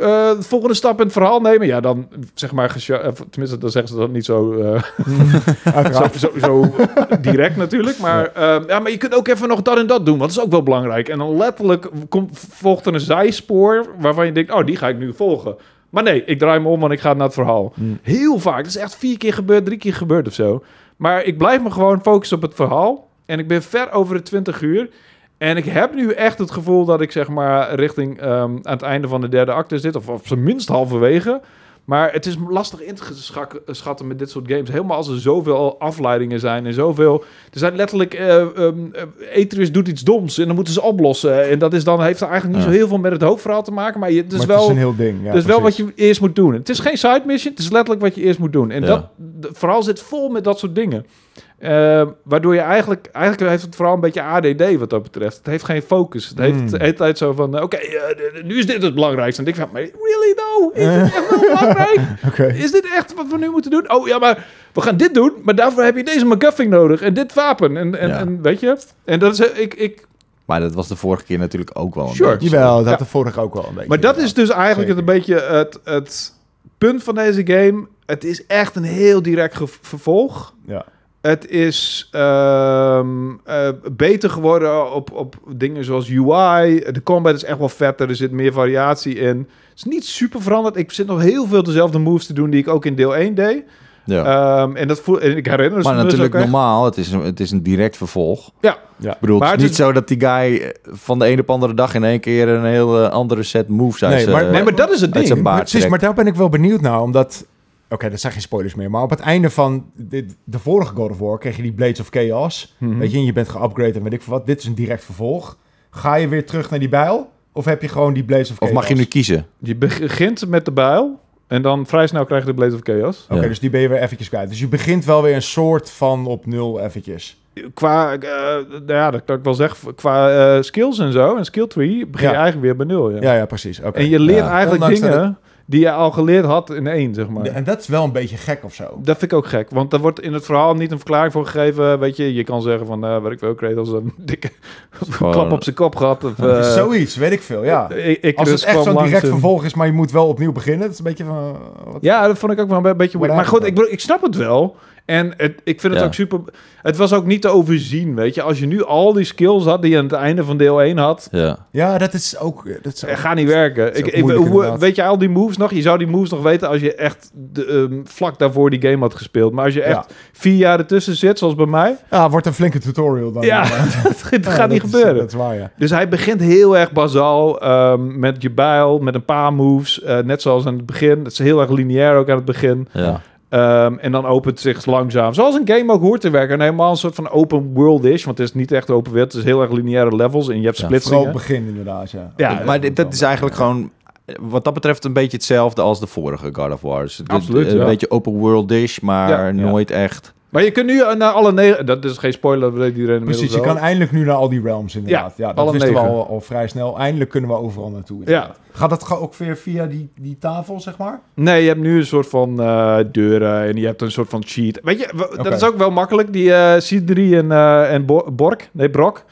eh, de volgende stap in het verhaal nemen. Ja, dan zeg maar, eh, tenminste, dan zeggen ze dat niet zo, eh, [laughs] zo, zo, zo direct natuurlijk. Maar ja. ja, maar je kunt ook even nog dat en dat doen, want dat is ook wel belangrijk. En dan letterlijk komt, volgt er een zijspoor waarvan je denkt, oh, die ga ik nu volgen. Maar nee, ik draai me om, want ik ga naar het verhaal. Mm. Heel vaak. Dat is echt vier keer gebeurd, drie keer gebeurd of zo. Maar ik blijf me gewoon focussen op het verhaal. En ik ben ver over de 20 uur. En ik heb nu echt het gevoel dat ik zeg maar richting ehm, aan het einde van de derde acte zit. Of op zijn minst halverwege. Maar het is lastig in te schak- schatten met dit soort games. Helemaal als er zoveel afleidingen zijn en zoveel... Er zijn letterlijk... eh eh, Atreus doet iets doms en dan moeten ze oplossen. En dat is dan, heeft er eigenlijk niet Ja. zo heel veel met het hoofdverhaal te maken. Maar je, het is maar wel... het is een heel ding. Ja, Het is wel wat je eerst moet doen. Het is geen side mission, het is letterlijk wat je eerst moet doen. En Ja. dat vooral zit vol met dat soort dingen. Eh, waardoor je eigenlijk, eigenlijk heeft het vooral een beetje ADD wat dat betreft. Het heeft geen focus. Het heeft Hmm. de hele tijd zo van, eh, oké, eh, d- nu is dit het belangrijkste. En ik denk van, maar really no? Is dit echt wel [laughs] belangrijk? Is dit echt wat we nu moeten doen? Oh ja, maar we gaan dit doen, maar daarvoor heb je deze McGuffin nodig en dit wapen. En, en, Ja. en weet je? En dat is, eh, ik, ik, Maar dat was de vorige keer natuurlijk ook wel een Sure. beetje. Jawel, dat had Ja. de vorige ook wel een beetje. Maar dat is dus eigenlijk het, een beetje het, het punt van deze game. Het is echt een heel direct vervolg. Ja. Het is ehm, eh, beter geworden op, op dingen zoals UI. De combat is echt wel vetter. Er zit meer variatie in. Het is niet super veranderd. Ik zit nog heel veel dezelfde moves te doen die ik ook in deel 1 deed. Ja. Ehm, en dat voel, en ik herinner maar me dus natuurlijk normaal, het is, een, het is een direct vervolg. Ja, Ja. Ik bedoel, Maar het is het niet is- zo dat die guy eh, van de een op andere dag in één keer een hele andere set moves uit Nee, zijn- maar- nee, maar dat is het uit ding. baard Precies, maar daar ben ik wel benieuwd naar, omdat... Oké, dat zijn geen spoilers meer, maar op het einde van dit, de vorige God of War kreeg je die Blades of Chaos. Mhm. Weet je, en je bent geupgraded en weet ik veel wat. Dit is een direct vervolg. Ga je weer terug naar die bijl? Of heb je gewoon die Blades of Chaos? Of mag je nu kiezen? Je begint met de bijl. En dan vrij snel krijg je de Blaze of Chaos. Oké, Ja. dus die ben je weer eventjes kwijt. Dus je begint wel weer een soort van op nul eventjes. qua, eh, nou ja, dat kan ik wel zeggen, qua eh, skills en zo, en skill tree, begin je eigenlijk weer bij nul. Ja. Ja, ja, precies. Oké. En je leert Ja. eigenlijk Ondanks dat dingen die je al geleerd had in één, zeg maar. En dat is wel een beetje gek of zo. Dat vind ik ook gek, want daar wordt in het verhaal niet een verklaring voor gegeven. Weet je, je kan zeggen van, eh wat ik wil, Kratos een [laughs] dikke Gewoon- [laughs] klap op zijn kop gehad. Of, Het is eh, Zoiets, weet ik veel, ja. ik, ik Als dus het echt kwam zo'n direct een- vervolg is, maar je moet wel opnieuw beginnen. Dat is een beetje van... uh, wat- Ja, dat vond ik ook wel een beetje weird. Maar goed, ik, ik snap het wel. En het, ik vind het Ja. ook super... Het was ook niet te overzien, weet je. Als je nu al die skills had die je aan het einde van deel 1 had... Ja. Ja, dat is ook... Dat is ook Het gaat niet werken. Ik, hoe- weet je al die moves nog? Je zou die moves nog weten als je echt de, ehm, vlak daarvoor die game had gespeeld. Maar als je echt Ja. vier jaar ertussen zit, zoals bij mij... Ja, wordt een flinke tutorial dan. Ja, dat [laughs] gaat Ja, niet dat is- gebeuren. dat is waar, ja. Dus hij begint heel erg bazaal ehm, met je bijl, met een paar moves. eh, net zoals aan het begin. Het is heel erg lineair ook aan het begin. Ja. Ehm, en dan opent het zich langzaam. Zoals een game ook hoort te werken. En helemaal een soort van open world is. Want het is niet echt open wereld. Het is heel erg lineaire levels. En je hebt Ja, splitsingen. Vooral het begin inderdaad, ja. Ja, maar dit, dat is eigenlijk gewoon, wat dat betreft, een beetje hetzelfde als de vorige God of Wars. Absoluut, Een ja. beetje open world dish, maar Ja, ja. nooit echt. Maar je kunt nu eh, naar alle negen... Dat is geen spoiler, dat weet iedereen Precies, je wel. kan eindelijk nu naar al die realms inderdaad. Ja, dat wisten we al, al vrij snel. Eindelijk kunnen we overal naartoe. inderdaad. Gaat dat ga- ook weer via die, die tafel, zeg maar? Nee, je hebt nu een soort van eh, deuren en je hebt een soort van cheat. Weet je, dat is ook wel makkelijk. Die eh C3 en, eh en Bo- Bork, nee Brok,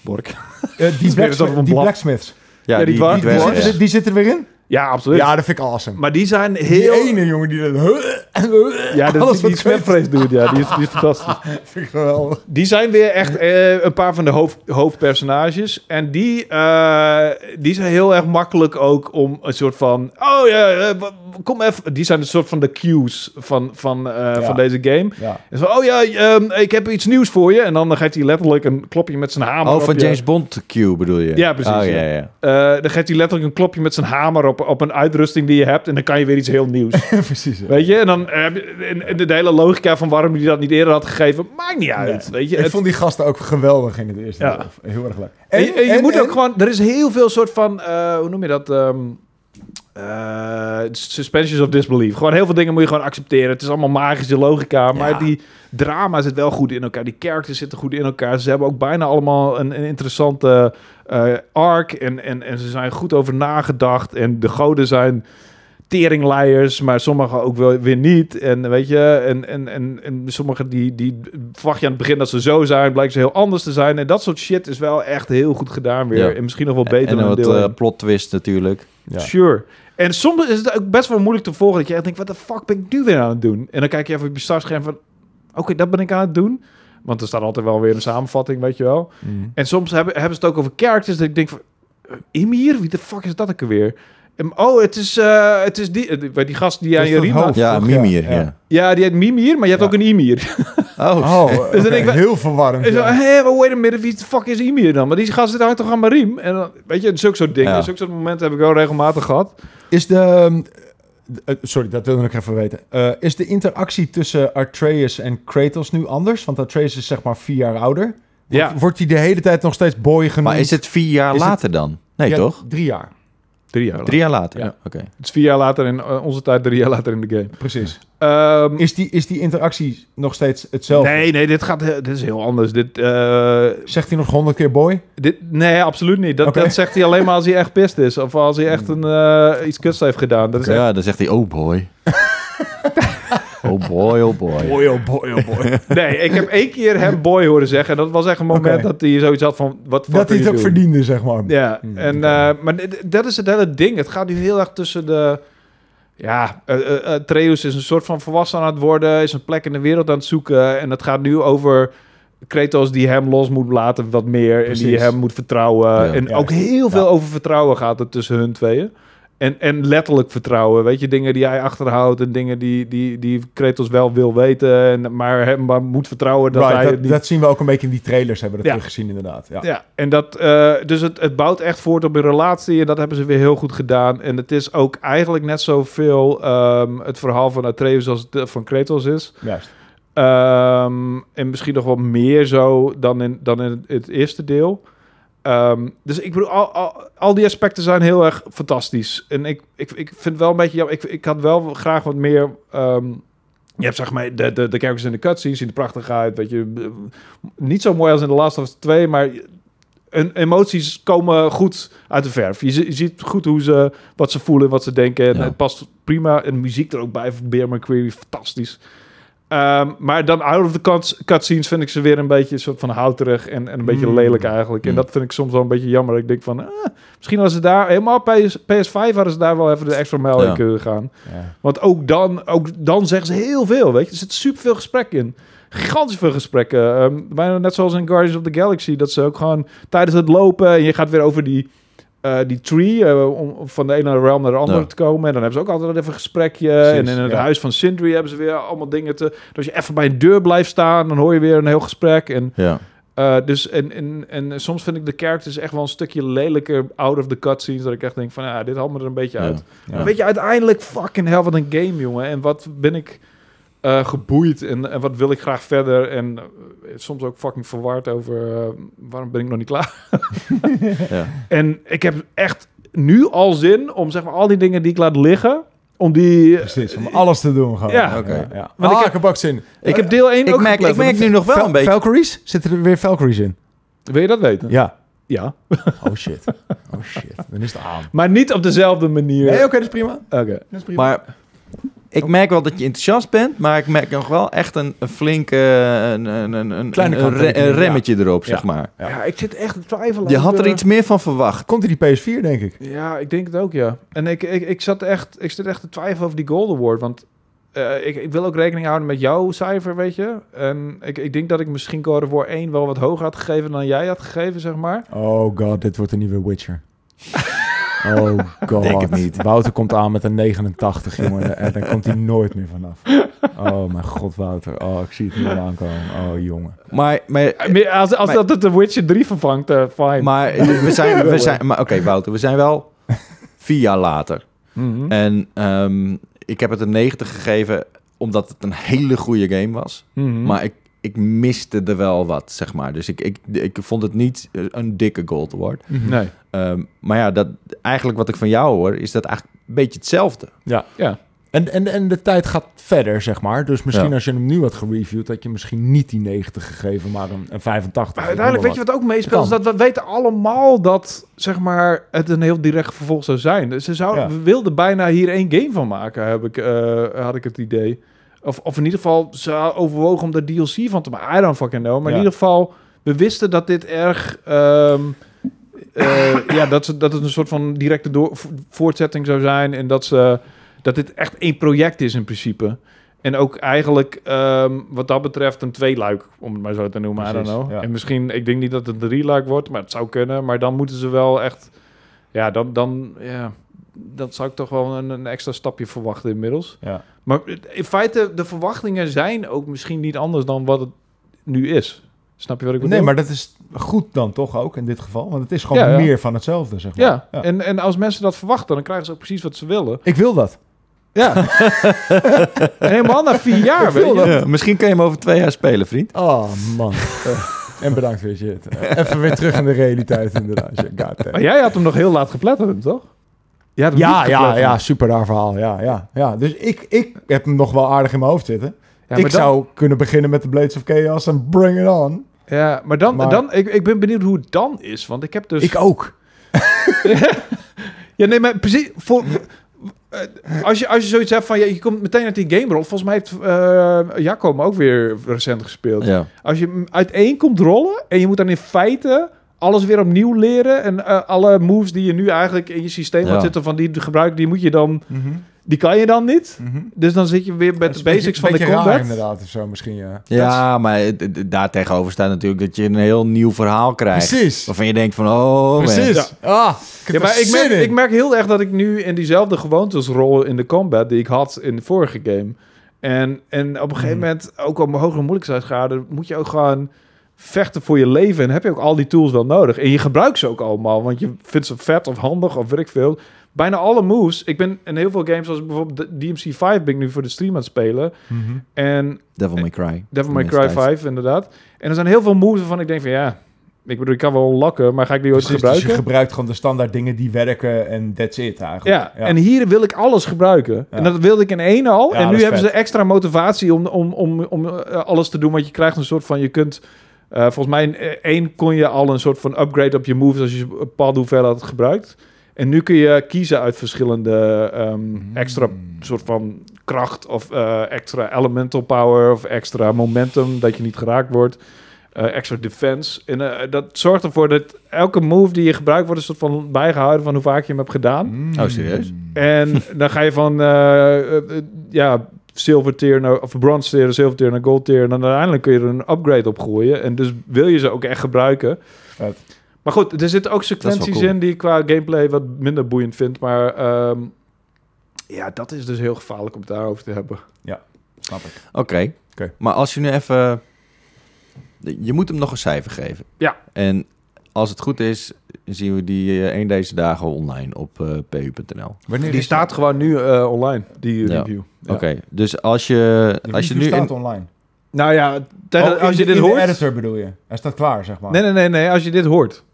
Bork. Eh, die, [laughs] blacksmith, die blacksmiths. Ja, Ja, die die, die zitten, ja. die zitten er weer in? Ja, absoluut. Ja, dat vind ik awesome. maar die zijn die heel... ene jongen die dat... [laughs] ja, de, alles die, die doet, ja, die is, die is fantastisch. [laughs] vind ik geweldig. Die zijn weer echt eh, een paar van de hoofd, hoofdpersonages. En die, eh, die zijn heel erg makkelijk ook om een soort van... Oh ja, eh, kom even... Die zijn een soort van de cues van, van, eh, van deze game. Ja. En zo, oh ja, ehm, ik heb iets nieuws voor je. En dan geeft hij letterlijk een klopje met zijn hamer Oh, op van je- James Bond Q bedoel je? Ja, precies, Oh, ja. ja. Eh, dan geeft hij letterlijk een klopje met zijn hamer op, op een uitrusting die je hebt. En dan kan je weer iets heel nieuws. [laughs] Precies. ja. Weet je? En dan heb je en, de hele logica van waarom hij dat niet eerder had gegeven, maakt niet uit. Weet je? Ik Het- vond die gasten ook geweldig in het eerste Ja. deel. Heel erg leuk. En, je- en je en- moet ook gewoon, er is heel veel soort van, eh, hoe noem je dat? ehm eh, suspensions of disbelief. Gewoon heel veel dingen moet je gewoon accepteren. Het is allemaal magische logica, maar die drama zit wel goed in elkaar. Die characters zitten goed in elkaar. Ze hebben ook bijna allemaal een, een interessante eh, arc en, en, en ze zijn goed over nagedacht. En de goden zijn teringleiers, maar sommige ook wel weer niet. En weet je, en, en, en, en sommige die, die verwacht je aan het begin dat ze zo zijn, blijken ze heel anders te zijn. En dat soort shit is wel echt heel goed gedaan weer. Ja. En misschien nog wel beter en dan wat deel eh, plot twist natuurlijk. Ja. Sure. En soms is het ook best wel moeilijk te volgen. Dat je echt denkt, wat de fuck ben ik nu weer aan het doen? En dan kijk je even op je startscherm van... Oké, dat ben ik aan het doen. Want er staat altijd wel weer een samenvatting, weet je wel. Mm. En soms hebben, hebben ze het ook over characters. Dat ik denk van... eh, Imir? Wie de fuck is dat ook alweer? Oh, het is, eh, het is die, eh, die, gast die aan is je riem hoofd. had. Ja? Mimir, Ja, ja. die heet Mimir, maar je hebt Ja. ook een Imir. [laughs] Oh, Oh, Dus dan ik- heel verwarrend. Ja. maar wait a minute, wie de fuck is Imir dan? Maar die gast zit hangt toch aan mijn riem? En dan, weet je, zulke soort dingen, Ja. zulke soort momenten heb ik wel regelmatig gehad. Is de... ehm, eh, sorry, dat wilde ik even weten. Eh, is de interactie tussen Atreus en Kratos nu anders? Want Atreus is zeg maar vier jaar ouder. Wordt, Ja. wordt hij de hele tijd nog steeds boy genoemd? maar is het vier jaar Is het- later dan? Nee, Ja, toch? Drie jaar, Drie jaar Drie jaar later? Ja. Oké. Het is vier jaar later in eh, onze tijd, drie jaar later in de game. precies. Ehm, Is die, is die interactie nog steeds hetzelfde? nee, nee, dit, gaat, he- dit is heel anders. Dit, eh, Zegt hij nog honderd keer boy? dit, nee, absoluut niet. Dat, dat zegt hij alleen maar als hij echt pist is. Of als hij echt een, eh, iets kuts heeft gedaan. Dat is echt- Ja, dan zegt hij, oh boy. [laughs] oh boy, oh boy. [laughs] Boy, oh boy, oh boy. Nee, ik heb één keer hem boy horen zeggen. En dat was echt een moment dat hij zoiets had van... Wat dat hij het ook verdiende, zeg maar. Ja, Hmm, en, eh, maar dat is het hele ding. Het gaat nu heel erg tussen de... Ja, eh eh, Atreus is een soort van volwassen aan het worden, is een plek in de wereld aan het zoeken. En het gaat nu over Kratos die hem los moet laten wat meer. En die hem moet vertrouwen. Ja. en Ja. ook heel veel Ja. over vertrouwen gaat het tussen hun tweeën. En, en letterlijk vertrouwen. Weet je, dingen die hij achterhoudt en dingen die, die, die Kratos wel wil weten. En, maar hem maar moet vertrouwen dat Right, hij dat, het niet dat zien we ook een beetje in die trailers, hebben we dat Ja. teruggezien inderdaad. Ja. ja, en dat, eh, dus het, het bouwt echt voort op een relatie en dat hebben ze weer heel goed gedaan. En het is ook eigenlijk net zoveel ehm het verhaal van Atreus als het van Kratos is. Juist. Ehm, en misschien nog wel meer zo dan in, dan in het eerste deel. Ehm, dus ik bedoel, al, al, al die aspecten zijn heel erg fantastisch. En ik, ik, ik vind het wel een beetje jammer. Ik, ik had wel graag wat meer. ehm, je hebt zeg maar de, de, de characters in de cutscenes zien er prachtig uit. Weet je, eh, niet zo mooi als in The Last of Us 2, maar emoties komen goed uit de verf. Je, zi- je ziet goed hoe ze, wat ze voelen, wat ze denken. En Ja. het past prima. En muziek er ook bij van Bear McCreary, fantastisch. Ehm, maar dan out of the cuts- cutscenes vind ik ze weer een beetje soort van houterig en, en een beetje Mm. lelijk eigenlijk. En Mm. dat vind ik soms wel een beetje jammer. Ik denk van, ah, misschien als ze daar helemaal PS, PS5 hadden ze daar wel even de extra mijl Ja. in kunnen gaan. Ja. Want ook dan, ook dan zeggen ze heel veel, weet je. Er zit superveel gesprek in. Gigantisch veel gesprekken. Ehm, bijna net zoals in Guardians of the Galaxy. Dat ze ook gewoon tijdens het lopen... en je gaat weer over die, eh, die tree... eh, om van de ene realm naar de andere Ja. te komen. En dan hebben ze ook altijd even een gesprekje. Precies, en in het ja. huis van Sindri hebben ze weer allemaal dingen te... Dus als je even bij een deur blijft staan... dan hoor je weer een heel gesprek. En Ja. eh, dus en, en, en soms vind ik de characters echt wel een stukje lelijker out of the cutscenes. Dat ik echt denk van, ja, dit haalt me er een beetje uit. Weet je, uiteindelijk fucking hell, wat een game, jongen. En wat ben ik eh, geboeid en, en wat wil ik graag verder. En eh, soms ook fucking verward over eh, waarom ben ik nog niet klaar. [laughs] Ja. En ik heb echt nu al zin om zeg maar al die dingen die ik laat liggen, om die... Precies, om alles te doen gewoon. Ja. Oké. ja. Want ah, ik heb- ook zin. ik heb deel 1 Ik ook merk, ik merk nu nog wel Val- een beetje... Valkyries? Zitten er weer Valkyries in? Wil je dat weten? Ja. Ja. [laughs] Oh shit. Oh shit. Dan is het aan. Maar niet op dezelfde manier. Nee, oké, dat is prima. Oké. Dat is prima. Maar ik merk wel dat je enthousiast bent, maar ik merk nog wel echt een, een flinke een, een, een, een, Kleine een, re- kanttekening, een remmetje erop, zeg maar. Ja. Ja. ik zit echt te twijfelen. Je had er iets meer van verwacht. Komt er die PS4, denk ik. Ja, ik denk het ook, ja. En ik, ik, ik, zat echt, ik zit echt te twijfelen over die Gold Award. Want eh, ik, ik wil ook rekening houden met jouw cijfer, weet je. En ik, ik denk dat ik misschien God of War 1 wel wat hoger had gegeven dan jij had gegeven, zeg maar. Oh god, dit wordt een nieuwe Witcher. [laughs] Oh [laughs] god. Denk het niet. Wouter komt aan met een 89, jongen. En daar komt hij nooit meer vanaf. Oh mijn god, Wouter. Oh, ik zie het nu aankomen. Oh, jongen. Maar, maar, Eh, Als, als Maar- dat het de Witcher 3 vervangt, eh fine. maar we zijn... We [laughs] zijn maar oké, Wouter, we zijn wel vier jaar later. Mhm. En ehm, ik heb het een 90 gegeven omdat het een hele goede game was. Mhm. Maar ik, ik miste er wel wat, zeg maar. Dus ik, ik, ik vond het niet een dikke Gold Award. Nee. Ehm, maar ja, dat, eigenlijk wat ik van jou hoor, is dat eigenlijk een beetje hetzelfde. Ja. En, en, en de tijd gaat verder, zeg maar. Dus misschien Ja. als je hem nu had gereviewd, had je misschien niet die 90 gegeven, maar een, een 85. Maar uiteindelijk weet je wat ook meespeelt, is dat we weten allemaal dat zeg maar, het een heel direct vervolg zou zijn. Dus ze zou, Ja. we wilden bijna hier één game van maken, heb ik, eh, had ik het idee. Of, of in ieder geval, ze overwogen om er DLC van te maken. I don't fucking know. Maar Ja. in ieder geval, we wisten dat dit erg... ehm, eh, ja, dat, ze, dat het een soort van directe door, vo- voortzetting zou zijn. En dat, ze, dat dit echt één project is in principe. En ook eigenlijk, ehm, wat dat betreft, een tweeluik, om het maar zo te noemen. I Precies, don't know. ja. En misschien, ik denk niet dat het een drieluik wordt, maar het zou kunnen. Maar dan moeten ze wel echt, ja, dan, dan ja, dat zou ik toch wel een, een extra stapje verwachten inmiddels. Ja. Maar in feite, de verwachtingen zijn ook misschien niet anders dan wat het nu is. Snap je wat ik bedoel? Nee, maar dat is goed dan toch ook in dit geval. Want het is gewoon Ja, ja. meer van hetzelfde, zeg maar. Ja, En, en als mensen dat verwachten, dan krijgen ze ook precies wat ze willen. Ik wil dat. Ja. en [laughs] helemaal na vier jaar, weet je. Ja, misschien kun je hem over twee jaar spelen, vriend. Oh, man. Eh, en bedankt weer, shit. Eh, even weer terug in de realiteit, inderdaad. Shit, God damn. Maar jij had hem nog heel laat gepletterd, toch? Ja, ja, ja, super raar verhaal. Ja, ja, ja. Dus ik, ik heb hem nog wel aardig in mijn hoofd zitten. Ja, ik dan- zou kunnen beginnen met de Blades of Chaos en bring it on. Ja, maar dan, Maar- dan ik, ik ben benieuwd hoe het dan is. Want ik heb dus... Ik ook. [laughs] Ja, nee, maar precies. Voor, eh, als, je, als je zoiets hebt van... Ja, je komt meteen uit die game roll. Volgens mij heeft eh Jacco hem ook weer recent gespeeld. Ja. Als je uiteen komt rollen... en je moet dan in feite alles weer opnieuw leren... en eh, alle moves die je nu eigenlijk in je systeem Ja. had zitten... van die gebruik, die moet je dan... Die kan je dan niet. Dus dan zit je weer bij de basics van de beetje combat. Raar, inderdaad, of zo misschien, ja. Ja, maar daar tegenover staat natuurlijk dat je een heel nieuw verhaal krijgt. Precies. Waarvan je denkt van, oh man. Precies. Ah, ik heb Ja, maar ik merk, in. ik merk heel erg dat ik nu in diezelfde gewoontes rol in de combat die ik had in de vorige game. En, en op een gegeven Mhm. moment, ook op een hogere moeilijkheidsgraden, moet je ook gewoon vechten voor je leven. En heb je ook al die tools wel nodig. En je gebruikt ze ook allemaal, want je vindt ze vet of handig of weet ik veel. Bijna alle moves. Ik ben in heel veel games, zoals bijvoorbeeld DMC 5 ben ik nu voor de stream aan het spelen. Mhm. En Devil May Cry. Devil May Cry Destijds. 5, inderdaad. En er zijn heel veel moves waarvan ik denk van ja, ik bedoel, ik kan wel lokken, maar ga ik die ooit Precies, dus gebruiken? je gebruikt gewoon de standaard dingen die werken en that's it eigenlijk. Ja, en hier wil ik alles gebruiken. Ja. En dat wilde ik in één al. Ja, en nu hebben vet. ze extra motivatie om, om, om, om eh, alles te doen. Want je krijgt een soort van, je kunt... eh, volgens mij in eh, één kon je al een soort van upgrade op je moves als je een bepaalde hoeveelheid had gebruikt. En nu kun je kiezen uit verschillende ehm, extra soort van kracht of eh, extra elemental power of extra momentum dat je niet geraakt wordt. Eh, extra defense. En eh, dat zorgt ervoor dat elke move die je gebruikt wordt een soort van bijgehouden van hoe vaak je hem hebt gedaan. Mm. Oh, serieus? En dan ga je van ja, silver tier naar of bronze tier naar silver tier naar gold tier. En dan uiteindelijk kun je er een upgrade op gooien. En dus wil je ze ook echt gebruiken. Vet. Maar goed, er zitten ook sequenties cool. in die ik qua gameplay wat minder boeiend vind. Maar ehm, ja, dat is dus heel gevaarlijk om het daarover te hebben. Snap ik. Oké. Oké. Maar als je nu even... Je moet hem nog een cijfer geven. Ja. En als het goed is, zien we die eh, een deze dagen online op eh, pu.nl. Wanneer Die staat gewoon nu eh, online, die Ja. review. Ja. Oké, dus als je, De als je nu... staat in- online. Nou ja, tegen- Oh, als je dit in hoort... de editor bedoel je? Hij staat klaar, zeg maar. Nee, nee, nee, nee, als je dit hoort.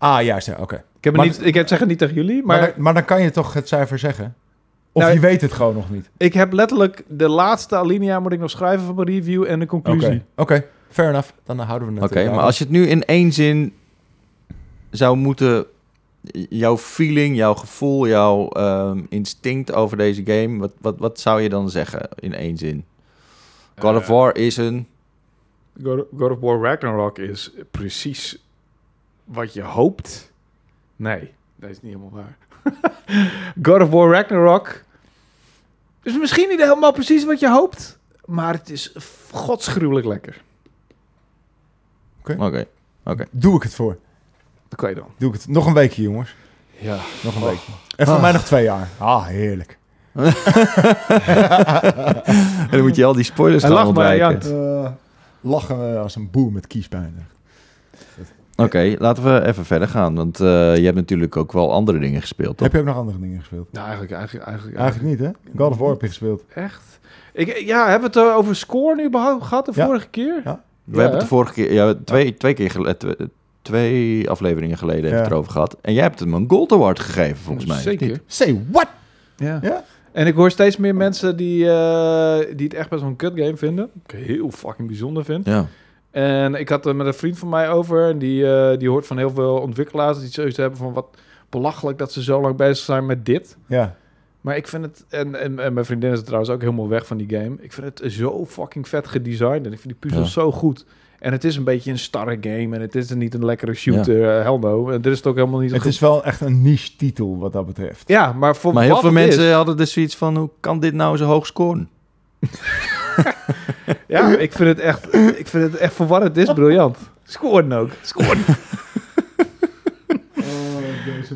Ah, juist, ja, oké. Ik, heb Maar- niet, ik heb, zeg het niet tegen jullie, Maar, maar... dan, maar dan kan je toch het cijfer zeggen? Of Nou, je weet het gewoon nog niet? Ik heb letterlijk de laatste alinea moet ik nog schrijven van mijn review en de Oké, conclusie. oké. Fair enough. Dan houden we het. Oké, maar als je het nu in één zin zou moeten... Jouw feeling, jouw gevoel, jouw ehm, instinct over deze game... Wat, wat, wat zou je dan zeggen in één zin? God of Eh, War is een... God of War Ragnarok is precies wat je hoopt. Nee, dat is niet helemaal waar. [laughs] God of War Ragnarok is misschien niet helemaal precies wat je hoopt, maar het is godsgruwelijk lekker. Oké. Doe ik het voor. Dat kan je dan. Doe ik het. Nog een weekje, jongens. Ja. Nog een weekje. En voor mij nog twee jaar. Ah, heerlijk. [laughs] En dan moet je al die spoilers Hij gaan lacht maar, ontwijken. ja. Eh, lachen we als een boer met kiespijn. Oké, laten we even verder gaan. Want eh, je hebt natuurlijk ook wel andere dingen gespeeld, toch? Heb je ook nog andere dingen gespeeld? Nou, eigenlijk, eigenlijk, eigenlijk, Eigenlijk niet, hè? God of War heb je gespeeld. Echt? Ik, ja, hebben we het eh, over score nu überhaupt gehad de Ja. vorige keer? Ja. We Ja, hebben het de vorige keer, ja, twee, twee keer twee afleveringen geleden hebben we het erover gehad. En jij hebt hem een Gold Award gegeven, volgens mij. Zeker. Say what? Ja. Ja? En ik hoor steeds meer mensen die, eh, die het echt best wel een kut game vinden. Ik heel fucking bijzonder vind. Ja. En ik had er met een vriend van mij over. En die, eh, die hoort van heel veel ontwikkelaars die zoiets hebben van wat belachelijk dat ze zo lang bezig zijn met dit. Ja. Maar ik vind het, en, en, en mijn vriendin is er trouwens ook helemaal weg van die game. Ik vind het zo fucking vet gedesigned en ik vind die puzzels zo goed. En het is een beetje een starre game en het is niet een lekkere shooter, eh, hell no. En dit is het ook helemaal niet. Het goed. is wel echt een niche titel wat dat betreft. Ja, maar voor Maar heel wat veel het mensen is- hadden dus zoiets van, hoe kan dit nou zo hoog scoren? [laughs] ja, [laughs] ik vind het echt, ik vind het echt wat het is briljant. Scoren ook. Scoren.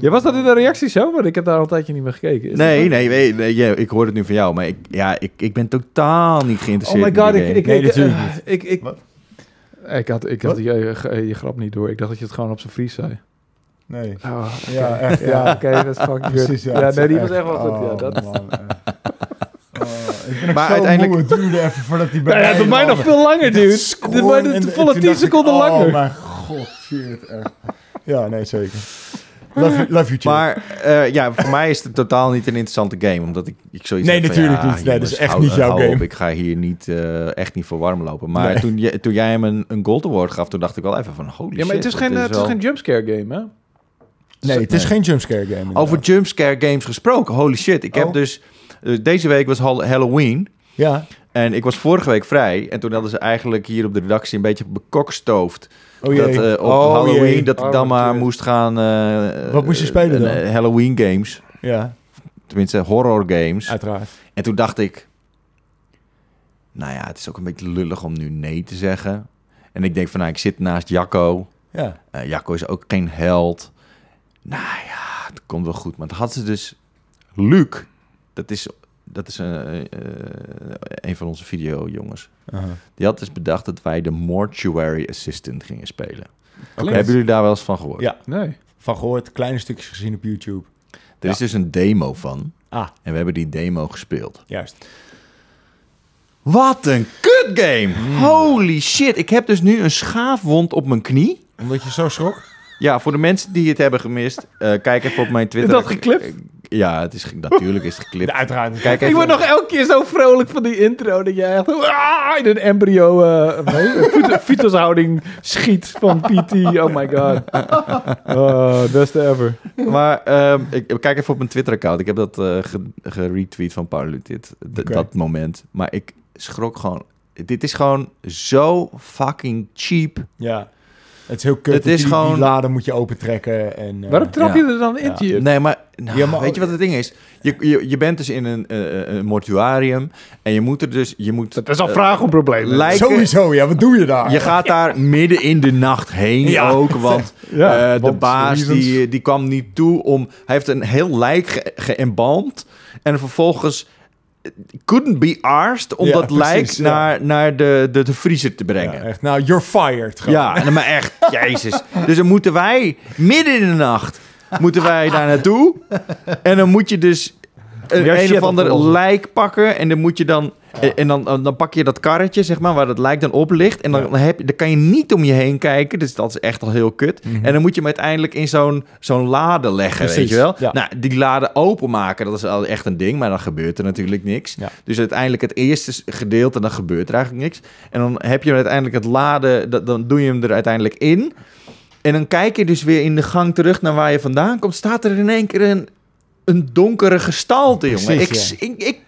Ja, was dat in de reactie zo? Want ik heb daar al een tijdje niet meer gekeken. Is Nee, nee, nee, nee, ja, ik hoor het nu van jou, maar ik, ja, ik, ik ben totaal niet Oh geïnteresseerd my god, ik, ik. Nee, ik, eh, ik, ik, Wat? ik had, ik had je, je, je grap niet door. Ik dacht dat je het gewoon op zijn vries zei. Nee. Oh, Ja, echt. ja, Ja, oké, dat is fucking [laughs] Precies. Ja, nee, die was echt wel goed. Ja, oh, dat, man, echt. Oh, ik Maar zo uiteindelijk- moe. Het duurde even voordat die Nou ja, bij mij nog veel langer, waren en- de volle toen 10 dacht ik, seconden Oh langer. mijn god, shit. Echt. Ja, nee, zeker. Love you, love you chill. Maar eh, ja, voor mij is het totaal niet een interessante game. Omdat ik, ik zoiets Nee, van, natuurlijk ja, niet. Nee, dat is echt hou- niet jouw game. op, ik ga hier niet, eh, echt niet voor warm lopen. Maar Nee. toen, je, toen jij hem een, een Gold Award gaf, toen dacht ik wel even van, holy Ja, maar het shit, is geen, het is geen jumpscare game, hè? nee, het is nee. geen jumpscare game. inderdaad. Over jumpscare games gesproken, holy shit. Ik heb Oh. Dus, eh, deze week was Hall- Halloween. Ja. En ik was vorige week vrij. En toen hadden ze eigenlijk hier op de redactie een beetje bekokstoofd. Oh dat eh, op Oh, Halloween jee. dat ik dan maar moest gaan... eh, Wat moest je spelen dan? Halloween games. Ja, Tenminste, horror games. uiteraard. En toen dacht ik... Nou ja, het is ook een beetje lullig om nu nee te zeggen. En ik denk van, nou, ik zit naast Jacco. Ja. Eh, Jacco is ook geen held. Nou ja, het komt wel goed. Maar dan had ze dus... Luc, dat is, dat is eh, eh, een van onze videojongens. Aha. Die had dus bedacht dat wij de Mortuary Assistant gingen spelen. Oké. Hebben jullie daar wel eens van gehoord? Ja. Nee. Van gehoord, kleine stukjes gezien op YouTube. Er is dus een demo van. Ah, En we hebben die demo gespeeld. juist. Wat een kut game! Holy shit, ik heb dus nu een schaafwond op mijn knie. Omdat je zo schrok? Ja, voor de mensen die het hebben gemist, eh, kijk even op mijn Twitter. Is dat geklipt? Ja, het is, natuurlijk is het [laughs] geklipt. uiteraard. Kijk even. Ik word nog elke keer zo vrolijk van die intro dat jij echt ah, in een embryo, eh fetushouding [laughs] schiet van PT. Oh my god. [laughs] Oh, beste ever. Maar ehm, ik, ik kijk even op mijn Twitter-account. Ik heb dat eh, ge- geretweet van Paul dit, dat moment. Maar ik schrok gewoon. Dit is gewoon zo fucking cheap. Ja. Het is heel kut. Het is die, gewoon- Die laden moet je opentrekken. En, eh, Waarom trap ja. je er dan in? Nee, maar, nou, Ja, maar- weet je wat het ding is? Je, je, je bent dus in een, eh, een mortuarium en je moet er dus... Je moet, Dat is al eh, vraag om problemen. lijken- Sowieso, ja. Wat doe je daar? Je gaat daar midden in de nacht heen Ja. ook, want [laughs] Ja, eh, de baas die, die kwam niet toe om... Hij heeft een heel lijk ge- geëmbalmd en vervolgens eh, couldn't be arsed om Ja, dat lijk precies, ja. naar, naar de, de, de vriezer te brengen. Ja, echt. Nou, you're fired. gewoon. Ja, en, maar echt, [laughs] jezus. Dus dan moeten wij midden in de nacht moeten wij daar naartoe. En dan moet je dus een, een of ander lijk pakken. En dan moet je dan... En dan, dan pak je dat karretje, zeg maar, waar dat lijk dan op ligt. En dan, heb je, dan kan je niet om je heen kijken. Dus dat is echt al heel kut. Mhm. En dan moet je hem uiteindelijk in zo'n zo'n lade leggen, weet je wel. ja. Nou, die lade openmaken, dat is al echt een ding. Maar dan gebeurt er natuurlijk niks. Ja. Dus uiteindelijk het eerste gedeelte, dan gebeurt er eigenlijk niks. En dan heb je uiteindelijk het laden, dat- dan doe je hem er uiteindelijk in. En dan kijk je dus weer in de gang terug naar waar je vandaan komt. Staat er in één keer een, een donkere gestalte, jongen. Ik, ja. ik, ik,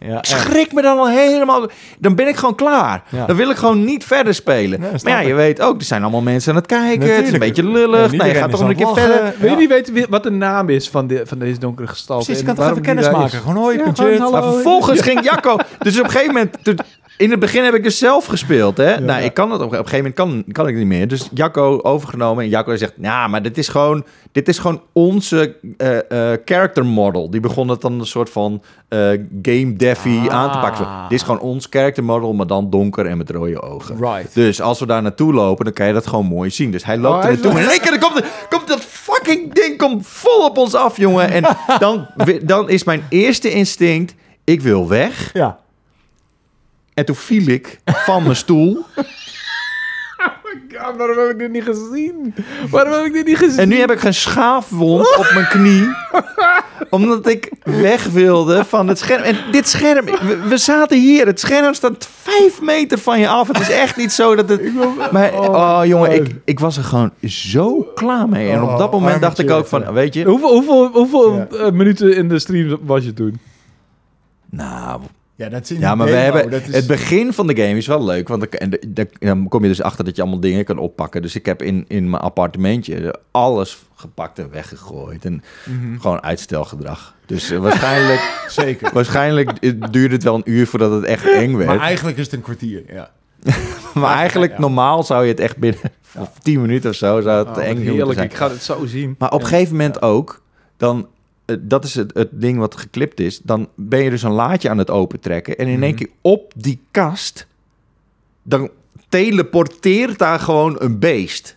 Ja, schrik me dan al helemaal... Dan ben ik gewoon klaar. Ja. Dan wil ik gewoon niet verder spelen. Snap maar ja, je weet ook, er zijn allemaal mensen aan het kijken. Het is een beetje lullig. Nee, je gaat toch een aan keer verder. Wil je Ja. niet weten wat de naam is van, de, van deze donkere gestalte? Precies, ik kan toch even kennis maken. Gewoon hoi, Ja, vervolgens ging Jacco... Dus op een gegeven moment... in het begin heb ik dus zelf gespeeld, hè? nou, ik kan het op, op een gegeven moment kan, kan ik niet meer. Dus Jacco overgenomen en Jacco zegt... Ja, maar dit is gewoon, dit is gewoon onze eh, character model. Die begon het dan een soort van eh, game devy Ah. aan te pakken. Zo, dit is gewoon ons character model, maar dan donker en met rode ogen. Right. Dus als we daar naartoe lopen, dan kan je dat gewoon mooi zien. Dus hij loopt Oh, er naartoe. En keer dan komt, komt dat fucking ding komt vol op ons af, jongen. En [laughs] dan, dan is mijn eerste instinct... Ik wil weg. Ja. En toen viel ik van mijn stoel. [laughs] God, waarom heb ik dit niet gezien? Waarom heb ik dit niet gezien? En nu heb ik een schaafwond op mijn knie. [laughs] Omdat ik weg wilde van het scherm. En dit scherm, we, we zaten hier. Het scherm staat vijf meter van je af. Het is echt niet zo dat het... Maar, oh, jongen, ik, ik was er gewoon zo klaar mee. En op dat Oh, moment dacht ik ook van, weet je... Hoeveel, hoeveel, hoeveel Ja. eh, minuten in de stream was je toen? Nou, Ja, dat is Ja, maar we hebben... is- Het begin van de game is wel leuk. Want dan, kom je dus achter dat je allemaal dingen kan oppakken. Dus ik heb in, in mijn appartementje alles gepakt en weggegooid. En Mhm. gewoon uitstelgedrag. Dus eh, waarschijnlijk, [laughs] Zeker. waarschijnlijk eh, duurde het wel een uur voordat het echt eng werd. Maar Maar, eigenlijk is het een kwartier, ja. [laughs] eigenlijk, ja. normaal zou je het echt binnen Ja. 10 minuten of zo... Zou het Oh, eng heerlijk, zijn. ik ga het zo zien. Maar op een gegeven moment ook, dan, dat is het, het ding wat geklipt is, dan ben je dus een laadje aan het opentrekken en in één Mhm. keer op die kast, dan teleporteert daar gewoon een beest.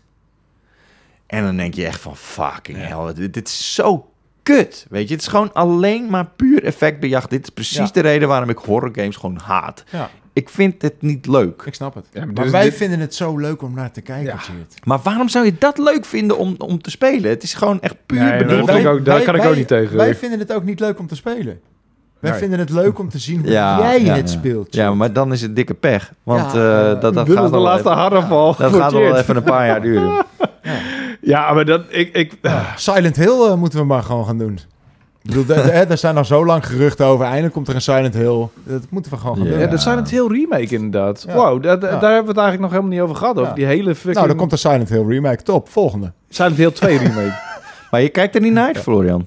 En dan denk je echt van fucking hell, dit, dit is zo kut, weet je. Het is gewoon alleen maar puur effectbejacht. Dit is precies Ja. de reden waarom ik horror games gewoon haat. Ja, Ik vind het niet leuk. ik snap het. Ja, maar maar dus wij dit- vinden het zo leuk om naar te kijken, Ja. Maar waarom zou je dat leuk vinden om, om te spelen? Het is gewoon echt puur Nee, bedoeld. vind ik ook- daar kan ik ook niet tegen. Wij vinden het ook niet leuk om te spelen. Wij Nee. vinden het leuk om te zien hoe Ja, jij ja, het ja. speelt. Ja, maar dan is het dikke pech. Want Ja, eh, dat, dat gaat de laatste even, harafval. dat gaat wel even een paar jaar duren. [laughs] Ja, maar dat... Ik, ik, Silent Hill eh, moeten we maar gewoon gaan doen. Ik bedoel, de- de- hè, er zijn al zo lang geruchten over. Eindelijk komt er een Silent Hill. Dat moeten we gewoon gaan Ja. doen. ja, dat zijn het heel remake inderdaad. Ja. Wow, daar hebben we het eigenlijk nog helemaal niet over gehad. Over die hele fucking... Nou, dan komt een Silent Hill remake. Top, volgende. Silent Hill 2 remake. [laughs] Maar je kijkt er niet naar uit, Florian.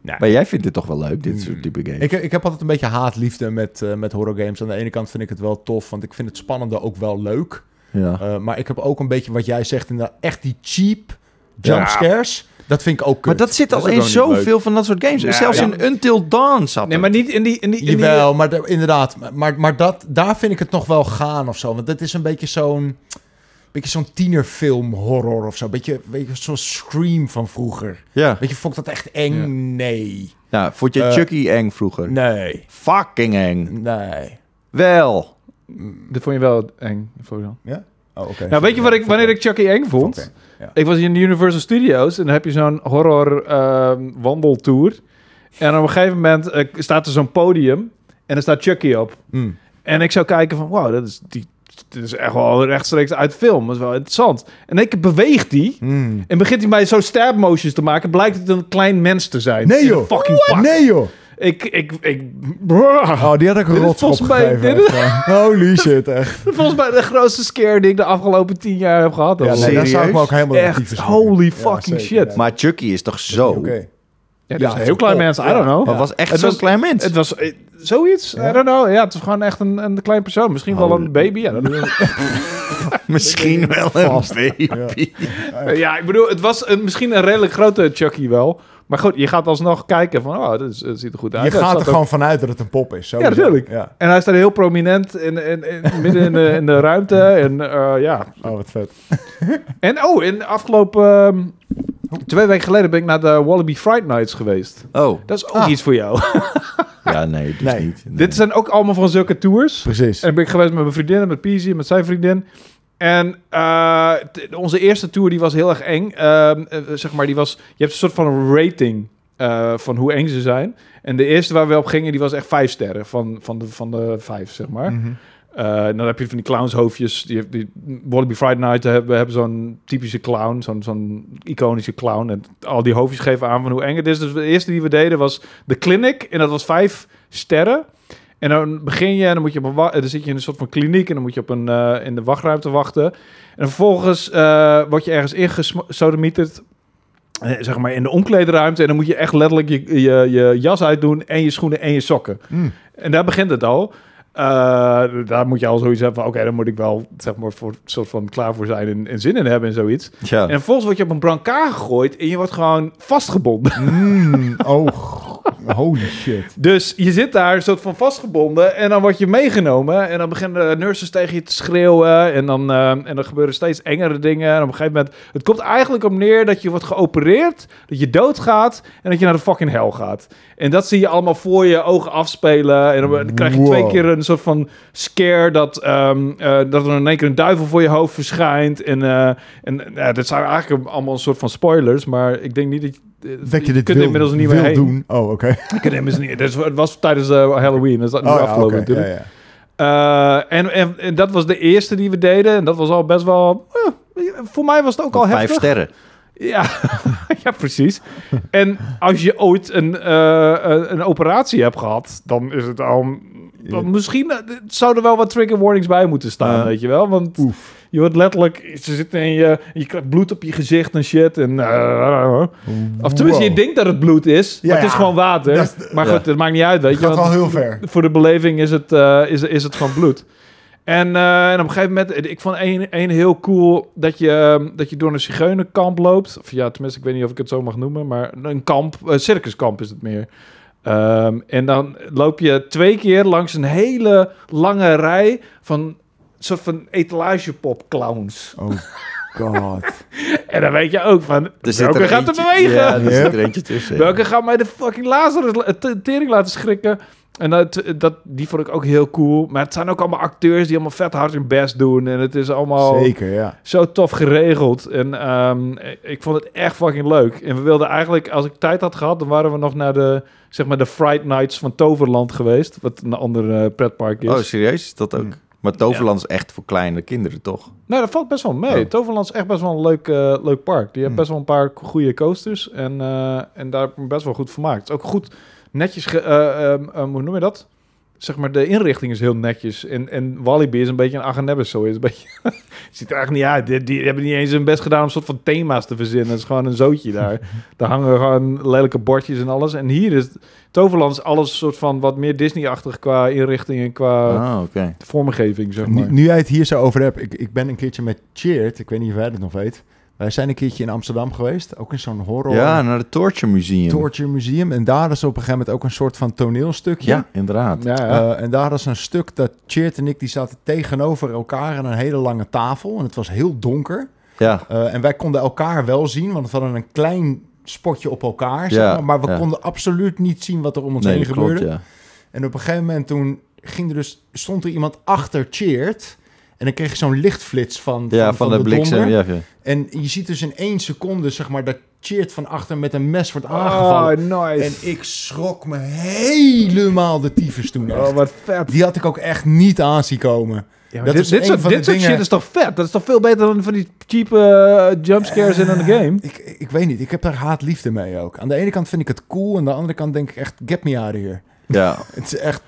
Nee. Maar jij vindt het toch wel leuk, dit soort type games? Ik, ik heb altijd een beetje haatliefde met, eh met horror games. Aan de ene kant vind ik het wel tof, want ik vind het spannende ook wel leuk. ja. Eh, maar ik heb ook een beetje wat jij zegt, inderdaad, echt die cheap jump Ja. Dat vind ik ook kut. Maar dat zit Dat al in zoveel van dat soort games. Ja, Zelfs ja. in Until Dawn zat Nee, maar niet in die... In die, in die maar de- inderdaad. Maar, maar dat, daar vind ik het nog wel gaan of zo. Want dat is een beetje zo'n... Beetje zo'n tienerfilm horror of zo. Beetje, beetje zo'n Scream van vroeger. Ja. Weet je, vond ik dat echt eng? Nee. Nou, vond je Eh, Chucky eng vroeger? Nee. Fucking eng. Nee. Wel. Dit vond je wel eng, Florian. Ja? Oh, oké. Nou, weet je wat ik, wanneer ik Chucky eng vond? Ja. Ik was in de Universal Studios en dan heb je zo'n horror ehm, wandeltour. En op een gegeven moment eh, staat er zo'n podium en er staat Chucky op. Mm. En ik zou kijken van, wow, dat is, die, dit is echt wel rechtstreeks uit film. Dat is wel interessant. En ik beweegt die Mm. en begint hij mij zo stab motions te maken. Blijkt het een klein mens te zijn. Nee, joh. Fucking pak. Nee, joh. Ik, ik, ik. Oh, die had ik een rotschop volgens mij- gegeven. dit echt. Holy shit, echt. [laughs] Volgens mij de grootste scare die ik de afgelopen tien jaar heb gehad. Ja, nee, daar zou ik me ook helemaal Echt, actief holy fucking shit. Maar Maar Chucky is toch zo... oké. Ja, is Ja, een heel klein mens. I Ja. don't know. Maar het was echt zo'n klein mens. Het was eh, zoiets. Ja. I don't know. Ja, het was gewoon echt een, een klein persoon. Misschien wel een baby. Ja, [laughs] Misschien wel een Vast. baby. Eh, ja, ik bedoel, het was een, misschien een redelijk grote Chucky wel. Maar goed, je gaat alsnog kijken van, oh, dat, is, dat ziet er goed uit. Je gaat staat er ook- gewoon vanuit dat het een pop is. sowieso. Ja, natuurlijk. Ja. En hij staat heel prominent in, in, in, midden in de, in de ruimte. En eh, ja. Oh, wat vet. En oh, in de afgelopen... ehm, twee weken geleden ben ik naar de Wallaby Fright Nights geweest. Oh, Dat is ook Ah. iets voor jou. [laughs] ja, nee, dus Nee. niet. Nee. Dit zijn ook allemaal van zulke tours. Precies. En dan ben ik geweest met mijn vriendin, met Peasy, met zijn vriendin. En eh, onze eerste tour die was heel erg eng. Ehm, eh, zeg maar, die was, je hebt een soort van rating eh, van hoe eng ze zijn. En de eerste waar we op gingen, die was echt vijf sterren van, van, de, van de vijf, zeg maar. Mhm. Eh, dan heb je van die clownshoofdjes. Die, die Wallaby Friday Night hebben, hebben zo'n typische clown, zo'n zo'n iconische clown. En al die hoofdjes geven aan van hoe eng het is. Dus de eerste die we deden was The Clinic. En dat was vijf sterren. En dan begin je en dan, moet je op een wa- dan zit je in een soort van kliniek en dan moet je op een, eh, in de wachtruimte wachten. En vervolgens eh, word je ergens ingesodemieterd, zeg maar in de omkleedruimte. En dan moet je echt letterlijk je, je, je jas uitdoen en je schoenen en je sokken. Mm. En daar begint het al. Eh, daar moet je al zoiets hebben van, oké, dan moet ik wel, zeg maar, voor soort van klaar voor zijn en, en zin in hebben en zoiets. Ja. En vervolgens word je op een brancard gegooid en je wordt gewoon vastgebonden. Mm, oh, [laughs] [laughs] holy shit. Dus je zit daar soort van vastgebonden en dan word je meegenomen en dan beginnen de nurses tegen je te schreeuwen en dan, eh, en dan gebeuren steeds engere dingen. En op een gegeven moment, het komt eigenlijk op neer dat je wordt geopereerd, dat je doodgaat en dat je naar de fucking hel gaat. En dat zie je allemaal voor je ogen afspelen en dan, dan krijg je Wow. twee keer een soort van scare dat, ehm, eh, dat er in één keer een duivel voor je hoofd verschijnt. En, eh, en dat zijn eigenlijk allemaal een soort van spoilers, maar ik denk niet dat je- Dat je dit kunt wil, inmiddels niet wil meer heen. doen. Oh, oké. [laughs] Je kunt inmiddels niet. Dus het was tijdens eh, Halloween. Dat is nu Oh, ja, afgelopen oké. natuurlijk. Ja, ja. Eh, en, en, en dat was de eerste die we deden. En dat was al best wel... eh, voor mij was het ook al Vijf heftig. sterren. Ja, [laughs] ja, precies. En als je ooit een, eh, een, een operatie hebt gehad, dan is het al... Misschien eh, zou er wel wat trigger warnings bij moeten staan, Ja. weet je wel? Want Oef. je wordt letterlijk... Ze zitten in je... Je krijgt bloed op je gezicht en shit. En, eh, of tenminste, je denkt dat het bloed is, maar het is gewoon water. maar goed, het maakt niet uit, weet je. Gaat wel heel ver. Voor de beleving is het, eh, is, is het gewoon bloed. En, en op een gegeven moment, ik vond één, één heel cool dat je, ehm, dat je door een zigeunerkamp loopt. Of ja, tenminste, ik weet niet of ik het zo mag noemen, maar een kamp, een circuskamp is het meer. Ehm, en dan loop je twee keer langs een hele lange rij van soort van etalagepop clowns. Oh god. [laughs] En dan weet je ook van, Er zit welke er gaat er eentje- bewegen? Ja, er Yep. zit er eentje tussen. Welke gaat mij de fucking Lazarus la- te- tering laten schrikken? En dat, dat, die vond ik ook heel cool. Maar het zijn ook allemaal acteurs die allemaal vet hard hun best doen. En het is allemaal Zeker, ja. zo tof geregeld. En ehm, ik vond het echt fucking leuk. En we wilden eigenlijk, als ik tijd had gehad, dan waren we nog naar de, zeg maar, de Fright Nights van Toverland geweest. Wat een ander eh, pretpark is. Oh, serieus? Is dat ook? Hmm. Maar Toverland is echt voor kleine kinderen, toch? Nee, dat valt best wel mee. Oh. Toverland is echt best wel een leuk, eh, leuk park. Die heeft Hmm. best wel een paar goede coasters. En, eh, en daar heb ik me best wel goed vermaakt. Het is ook goed netjes... Ge, eh, ehm, ehm, hoe noem je dat? Zeg maar, de inrichting is heel netjes. En, en Walibi is een beetje een Agenebbes zo. Is een beetje... [laughs] ziet er eigenlijk niet uit. Die, die hebben niet eens hun best gedaan om een soort van thema's te verzinnen. Het is gewoon een zootje daar. [laughs] daar hangen gewoon lelijke bordjes en alles. En hier is... Toverland is alles soort van wat meer Disney-achtig qua inrichting en qua Ah, oké. vormgeving, zeg Nu, maar. nu jij het hier zo over hebt, ik, ik ben een keertje met Cheert, ik weet niet of jij het nog weet. Wij zijn een keertje in Amsterdam geweest, ook in zo'n horror Ja, naar het Torture Museum. torture museum. En daar is op een gegeven moment ook een soort van toneelstukje. Ja, inderdaad. Ja, ja. Eh, en daar is een stuk dat Cheert en ik, die zaten tegenover elkaar aan een hele lange tafel. En het was heel donker. Ja, Eh, en wij konden elkaar wel zien, want we hadden een klein spotje op elkaar. Zeg Ja, maar, maar we ja. konden absoluut niet zien wat er om ons nee, heen gebeurde. klopt, ja. En op een gegeven moment toen ging er dus, stond er iemand achter Cheert. En dan kreeg je zo'n lichtflits van, Ja, van, de, bliksem. Ja, ja. En je ziet dus in één seconde, zeg maar, dat Cheert van achter met een mes wordt aangevallen. Oh, nice. En ik schrok me helemaal de tyfus toen. echt. Oh, wat vet. Die had ik ook echt niet aan zien komen. Ja, maar Dat dit, is dit, soort, van dit de soort dingen- shit is toch vet? Dat is toch veel beter dan van die cheap eh, jumpscares in een game? Ik, ik weet niet, ik heb daar haat-liefde mee ook. Aan de ene kant vind ik het cool, aan de andere kant denk ik echt, get me out of here. Ja. Het is echt...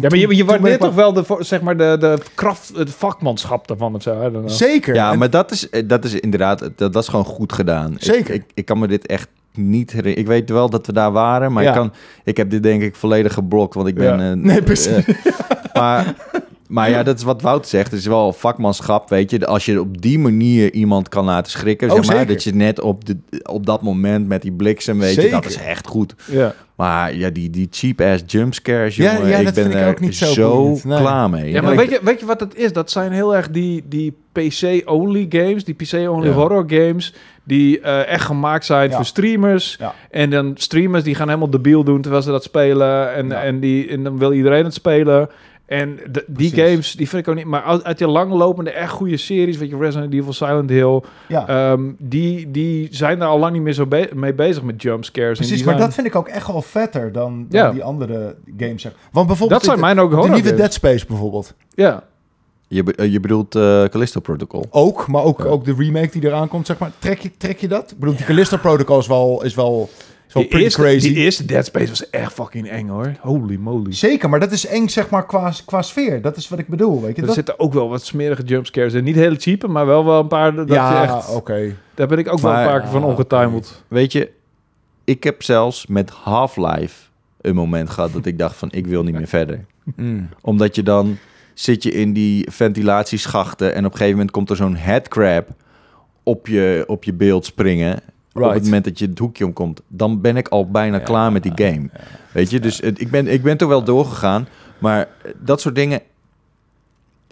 Ja, maar je, je waardeert toch wel de, zeg maar de, de kracht, het vakmanschap daarvan of zo? Zeker. Ja, En- maar dat is, eh, dat is inderdaad, dat, dat is gewoon goed gedaan. Ik- Zeker. Ik, ik, kan me dit echt niet herinneren. Ik weet wel dat we daar waren, maar Ja. ik, kan, ik heb dit denk ik volledig geblokt, want ik ben... Ja. eh, Nee, precies. eh, maar, [laughs] maar ja, dat is wat Wout zegt. Het is wel vakmanschap, weet je. Als je op die manier iemand kan laten schrikken, Oh, zeg maar. zeker. Dat je net op, de, op dat moment met die bliksem, weet je, dat is echt goed. Ja. Maar ja, die, die cheap-ass jumpscares, Ja, jongen, ja, ik dat ben vind ik er ook niet zo zo boeiend, nee. klaar mee. Ja, maar weet je, weet je wat het is? Dat zijn heel erg die, die PC-only games, die PC-only Ja. horror games, die eh, echt gemaakt zijn Ja. voor streamers. Ja. En dan streamers die gaan helemaal debiel doen terwijl ze dat spelen. En, Ja. en, die, en dan wil iedereen het spelen. En de- die games, die vind ik ook niet... Maar uit, uit die langlopende, echt goede series, weet je, Resident Evil, Silent Hill... ja. ehm, die, die zijn daar al lang niet meer zo be- mee bezig met jumpscares. En Precies, die maar zijn- dat vind ik ook echt wel vetter dan, dan Ja. die andere games. Zeg. Want bijvoorbeeld Dat zijn de, mijn ook de nieuwe. Dead Space bijvoorbeeld. Ja. Je, be- eh, je bedoelt eh Callisto Protocol. Ook, maar ook, Ja. ook de remake die eraan komt, zeg maar. Trek je, trek je dat? Ik bedoel, die Callisto Protocol is wel, is wel, Die eerste, crazy. die eerste Dead Space was echt fucking eng hoor. Holy moly. Zeker, maar dat is eng, zeg maar, qua, qua sfeer. Dat is wat ik bedoel, weet je. Er Dat, zitten ook wel wat smerige jumpscares in. Niet hele cheap, maar wel wel een paar. Dat ja, je echt, oké. Daar ben ik ook wel een paar keer van Ah, ongetuimeld. Weet je, ik heb zelfs met Half-Life een moment gehad dat ik dacht van ik wil niet meer verder. Mm. Omdat je dan zit je in die ventilatieschachten en op een gegeven moment komt er zo'n headcrab op je, op je beeld springen. Op het moment dat je het hoekje omkomt, dan ben ik al bijna Ja, klaar met die game. Weet je, dus het- ik, ben, ik ben toch wel doorgegaan. Maar dat soort dingen.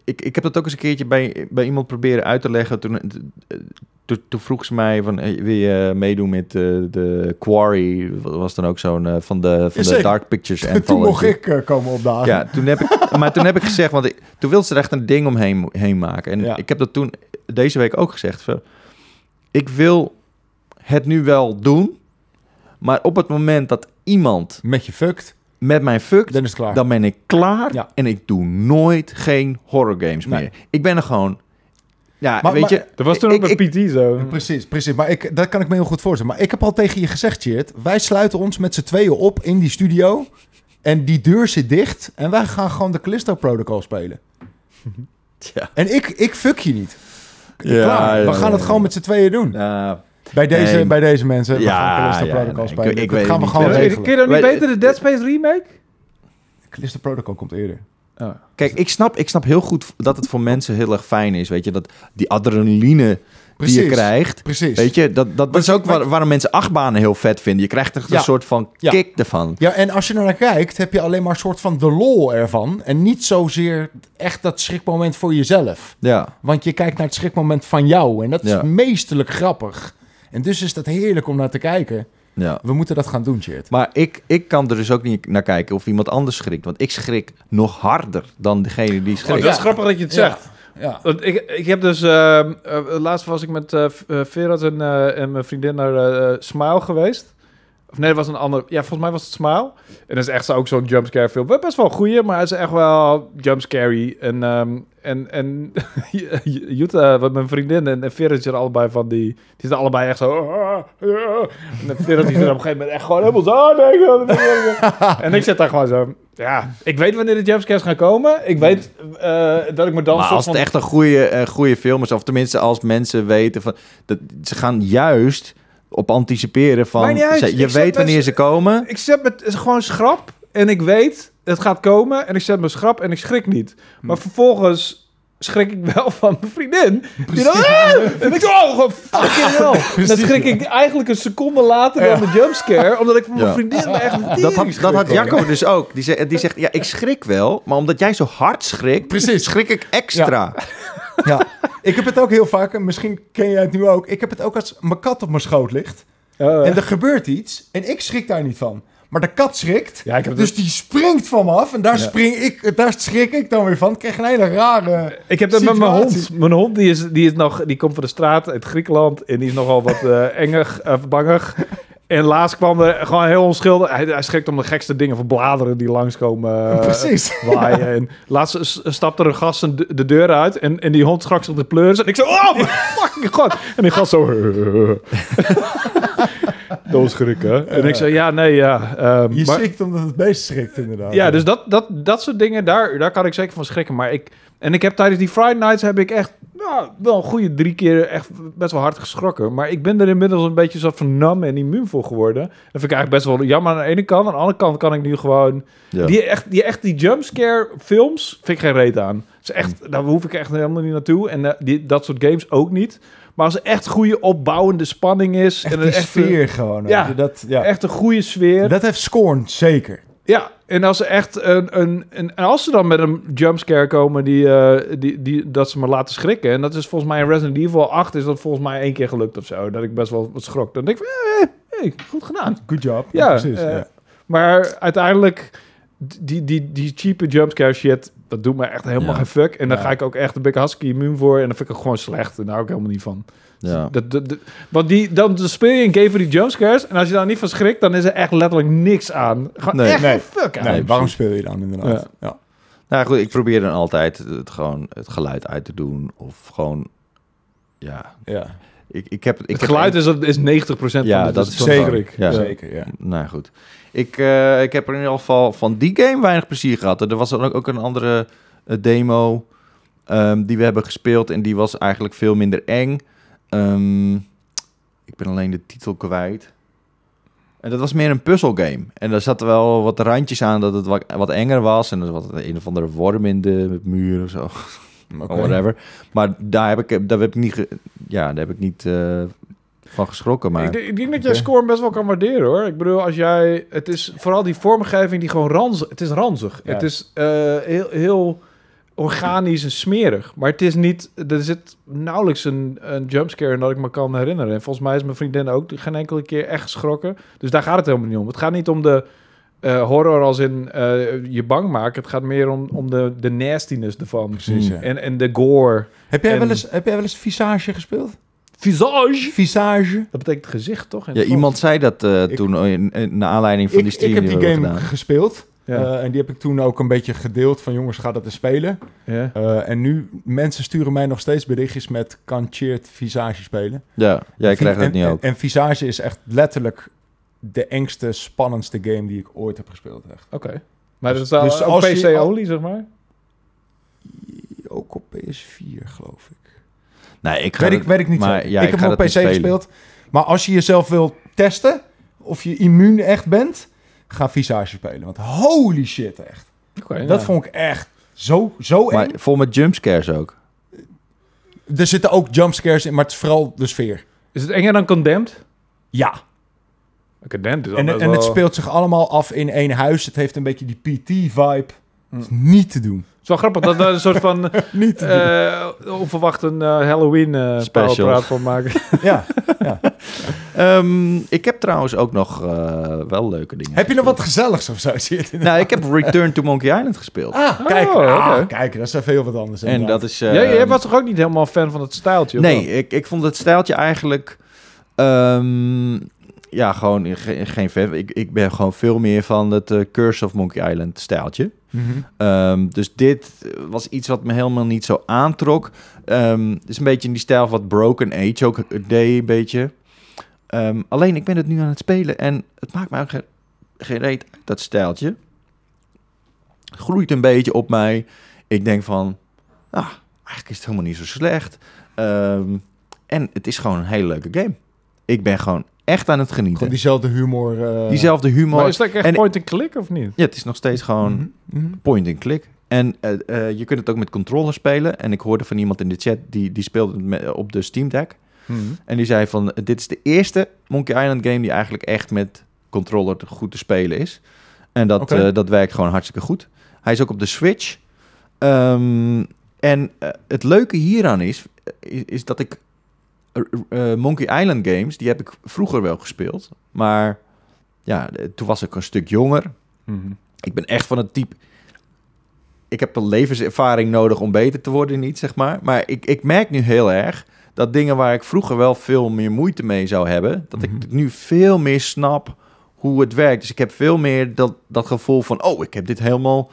Ik, ik heb dat ook eens een keertje bij, bij iemand proberen uit te leggen. Toen, eh, toen, toen vroeg ze mij: van, hey, Wil je meedoen met eh, de Quarry? Was dan ook zo'n eh, van de, van de. Dark Pictures [laughs] Toen Anthology. mocht ik komen opdagen. Ja, toen heb ik, maar toen heb ik gezegd, want ik, toen wilde ze er echt een ding omheen heen maken. En Ja. ik heb dat toen deze week ook gezegd. van, Ik wil het nu wel doen, Maar op het moment dat iemand Met je fucked, met mij fuckt, dan is het klaar. dan ben ik klaar Ja. en ik doe nooit geen horror games Nee. meer. Ik ben er gewoon... Ja, Maar- weet maar- je... Dat was toen ik- ook met ik- PT zo. Precies, precies. Maar ik, dat kan ik me heel goed voorstellen. Maar ik heb al tegen je gezegd, Chert. Wij sluiten ons met z'n tweeën op in die studio. En die deur zit dicht. En wij gaan gewoon de Callisto Protocol spelen. [laughs] Ja. En ik, ik fuck je niet. Ja, Klaar. ja, We gaan ja, het ja. gewoon met z'n tweeën doen. Ja, Bij deze, Nee, bij deze mensen. We ja, gaan ja, Protocol nee, ik- spelen. ik dat weet gaan we het gewoon niet. Kun je dan niet beter de Dead Space remake? Callisto Protocol komt eerder. Kijk, ik snap, ik snap heel goed dat het voor mensen heel erg fijn is. Weet je, dat die adrenaline die je krijgt. Precies. Weet je, dat, dat, dat is ook waar, waarom mensen achtbanen heel vet vinden. Je krijgt Ja. een soort van Ja. kick ervan. Ja, en als je er naar kijkt, heb je alleen maar een soort van de lol ervan. En niet zozeer echt dat schrikmoment voor jezelf. Ja. Want je kijkt naar het schrikmoment van jou. En dat is Ja. meestelijk grappig. En dus is dat heerlijk om naar te kijken. ja. We moeten dat gaan doen, Chert. Maar ik, ik kan er dus ook niet naar kijken of iemand anders schrikt. Want ik schrik nog harder dan degene die Oh, schrikt. dat is grappig dat je het zegt. Ja. Want ik, ik heb dus... ehm, eh, laatst was ik met eh V- eh, Verat en, eh, en mijn vriendin naar eh, Smile geweest. Of nee, dat was een ander... Ja, volgens mij was het Smile. En dat is echt zo, ook zo'n jumpscare film. Best wel een goeie, maar het is echt wel jumpscary. En, ehm en, en [laughs] Jutta, wat mijn vriendin en, en allebei van die... Die zitten allebei echt zo... En Verat die zit op een gegeven moment echt gewoon helemaal zo... [laughs] en ik zit daar gewoon zo... Ja, ik weet wanneer de jumpscares gaan komen. Ik weet eh, dat ik me dan... Maar als het van- echt een goede, eh, goede film is, of tenminste als mensen weten van... Dat, ze gaan juist op anticiperen van... Ze- je weet wanneer ze komen. Ik zet me het is gewoon schrap en ik weet het gaat komen en ik zet me schrap en ik schrik niet. Maar vervolgens schrik ik wel van mijn vriendin. Die dan, "Ah!" en ik oh, gewoon fucking hell. [laughs] Dan schrik ik eigenlijk een seconde later dan de jumpscare, omdat ik van mijn Ja. vriendin me [laughs] echt Dat had, dat had. Jacco dus ook. Die zegt, die zegt, ja, ik schrik wel, maar omdat jij zo hard schrikt, Precies. schrik ik extra. ja. Ik heb het ook heel vaak, en misschien ken jij het nu ook. Ik heb het ook als mijn kat op mijn schoot ligt. Oh, En er gebeurt iets en ik schrik daar niet van. Maar de kat schrikt. Ja, Dus die springt van me af en daar, Ja. spring ik, daar schrik ik dan weer van. Ik krijg een hele rare... Ik heb dat met mijn hond. Mijn hond die is, die is nog, die komt van de straat uit Griekenland en die is nogal wat eh engig, uh, bangig. En laatst kwam er gewoon heel onschuldig. Hij, hij schrikt om de gekste dingen van bladeren die langskomen. [laughs] eh, Precies. [laughs] waaien. En laatst stapte er een gast de de deur uit en, en die hond schrok zich de pleuris. En ik zo, oh [laughs] fucking god. En die gast zo... Doodschrikken. En ik zei, ja, nee, ja. ehm, Je maar- schrikt omdat het beest schrikt inderdaad. ja, dus dat, dat, dat soort dingen, daar, daar kan ik zeker van schrikken. Maar ik, en ik heb tijdens die Friday Nights heb ik echt nou, wel een goede drie keer echt best wel hard geschrokken. Maar ik ben er inmiddels een beetje soort van nam en immuun voor geworden. Dat vind ik eigenlijk best wel jammer aan de ene kant. Aan de andere kant kan ik nu gewoon... Ja. Die, echt, die, echt die jumpscare films vind ik geen reet aan. Dus echt, daar hoef ik echt helemaal niet naartoe. En eh, die, dat soort games ook niet. Maar als er echt goede opbouwende spanning is... Echt en een sfeer gewoon. Ja. Dat, ja. echt een goede sfeer. dat heeft Scorn zeker. Ja, en als ze echt een, een, een en als ze dan met een jumpscare komen die, eh, die, die dat ze me laten schrikken. En dat is volgens mij in Resident Evil 8 is dat volgens mij één keer gelukt of zo. Dat ik best wel wat schrok. Dan denk ik, van, hey, goed gedaan. Good job. Ja, precies. eh, ja. Maar uiteindelijk die, die, die cheape jumpscare shit, dat doet me echt helemaal Ja. geen fuck. En dan Ja. ga ik ook echt, daar ben ik hartstikke immuun voor. En dan vind ik het gewoon slecht. En daar hou ik helemaal niet van. Ja. Dat, dat, dat- want die, dan speel je een game voor die jumpscares. En als je daar niet van schrikt, dan is er echt letterlijk niks aan. Gewoon Nee. echt Nee. geen fuck aan. Nee, waarom speel je dan inderdaad? Ja. Nou goed, ik probeer dan altijd het, gewoon het geluid uit te doen. Of gewoon, ja, Ja. ik, ik heb... Ik Het heb geluid een- is, is 90% van Ja, de- dat van is de zeker. Ja. Zeker, ja. Nou goed. Ik, eh, ik heb er in ieder geval van die game weinig plezier gehad. Er was dan ook, ook een andere eh, demo ehm, die we hebben gespeeld. En die was eigenlijk veel minder eng. Ehm, ik ben alleen de titel kwijt. En dat was meer een puzzelgame. En daar zaten wel wat randjes aan dat het wat, wat enger was. En er was wat een of andere worm in de muur of zo. [laughs] Whatever. Maar daar heb ik, daar heb ik niet, ja, daar heb ik niet eh, van geschrokken. Maar Ik, denk- ik denk dat jij score best wel kan waarderen hoor. Ik bedoel, als jij. Het is vooral die vormgeving die gewoon ranzig. Het is ranzig. Ja. Het is eh, heel, heel organisch en smerig. Maar het is niet. Er zit nauwelijks een, een jumpscare in dat ik me kan herinneren. En volgens mij is mijn vriendin ook geen enkele keer echt geschrokken. Dus daar gaat het helemaal niet om. Het gaat niet om de. eh, horror als in eh, je bang maken. Het gaat meer om, om de, de nastiness ervan. Precies, ja. En, en de gore. Heb, jij En- wel eens, heb jij wel eens Visage gespeeld? Visage. Visage. Dat betekent gezicht, toch? in Ja, iemand zei dat eh, Ik- toen in, in, naar aanleiding van Ik, die stream ik heb die game gedaan. gespeeld. Ja. Eh, en die heb ik toen ook een beetje gedeeld van jongens, ga dat eens spelen. Ja. Eh, en nu, mensen sturen mij nog steeds berichtjes met kan Cheered Visage spelen. Ja, jij En krijgt het niet en, ook. En, en Visage is echt letterlijk de engste, spannendste game die ik ooit heb gespeeld. Echt. Oké. Maar dat is Dus ook als je- PC-only, zeg maar? Ook op PS4, geloof ik. Nee, ik ga Weet ik, weet ik niet maar zeker. ja, ik heb hem op PC gespeeld. Maar als je jezelf wil testen, of je immuun echt bent, ga Visage spelen. Want holy shit, echt. Dat ja. vond ik echt zo, zo eng. Maar vol met jumpscares ook. Er zitten ook jumpscares in, maar het is vooral de sfeer. Is het enger dan Condemned? Ja. Condemned is En, en het speelt zich allemaal af in één huis. Het heeft een beetje die PT-vibe. Hm. Het is niet te doen. Het is wel grappig dat we een soort van [laughs] Niet eh onverwacht een eh, Halloween eh Special. praat van maken. [laughs] Ja. Ehm, ik heb trouwens ook nog eh, wel leuke dingen. Heb je nog wat gezelligs of zo? [laughs] Zie je het in de- Nou, ik heb Return to Monkey Island gespeeld. Ah, kijk. Oh, ah, oké. kijk, dat is even heel wat anders. en inderdaad. dat is... eh, jij, jij was toch ook niet helemaal fan van het stijltje? Nee, ik, ik vond het stijltje eigenlijk... ehm, ja, gewoon ge- geen fan. Ik, ik ben gewoon veel meer van het eh, Curse of Monkey Island stijltje. Mhm. Ehm, dus dit was iets wat me helemaal niet zo aantrok. Ehm, het is een beetje in die stijl wat Broken Age ook deed, een beetje. Ehm, alleen, ik ben het nu aan het spelen en het maakt mij ook geen, geen reet uit, dat stijltje. Groeit een beetje op mij. Ik denk van, ah, eigenlijk is het helemaal niet zo slecht. Ehm, en het is gewoon een hele leuke game. Ik ben gewoon echt aan het genieten. Gewoon diezelfde humor. eh, Diezelfde humor. Maar is dat echt En- point-and-click of niet? Ja, het is nog steeds gewoon Mhm, mhm. point-and-click. En eh, eh, je kunt het ook met controller spelen. En ik hoorde van iemand in de chat, die, die speelde het met- op de Steam Deck. Mhm. En die zei van, dit is de eerste Monkey Island game die eigenlijk echt met controller goed te spelen is. En dat, eh, dat werkt gewoon hartstikke goed. Hij is ook op de Switch. Ehm, en het leuke hieraan is, is, is dat ik eh, Monkey Island games, die heb ik vroeger wel gespeeld. Maar ja, eh, toen was ik een stuk jonger. Mhm. Ik ben echt van het type. Ik heb een levenservaring nodig om beter te worden, niet zeg maar. Maar ik, ik merk nu heel erg dat dingen waar ik vroeger wel veel meer moeite mee zou hebben, dat Mhm. ik nu veel meer snap hoe het werkt. Dus ik heb veel meer dat, dat gevoel van, oh, ik heb dit helemaal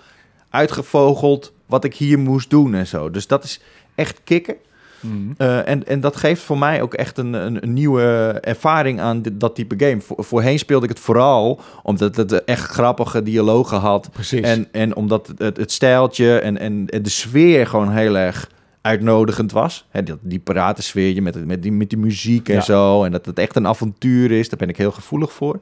uitgevogeld wat ik hier moest doen en zo. Dus dat is echt kicken. Mhm. Eh, en, en dat geeft voor mij ook echt een, een, een nieuwe ervaring aan dit- dat type game. Voor, voorheen speelde ik het vooral omdat het echt grappige dialogen had. Precies. En, en omdat het, het, stijltje en, en, en de sfeer gewoon heel erg uitnodigend was. Hè, die, die met, met, die, met die muziek en Ja. zo. En dat het echt een avontuur is, daar ben ik heel gevoelig voor.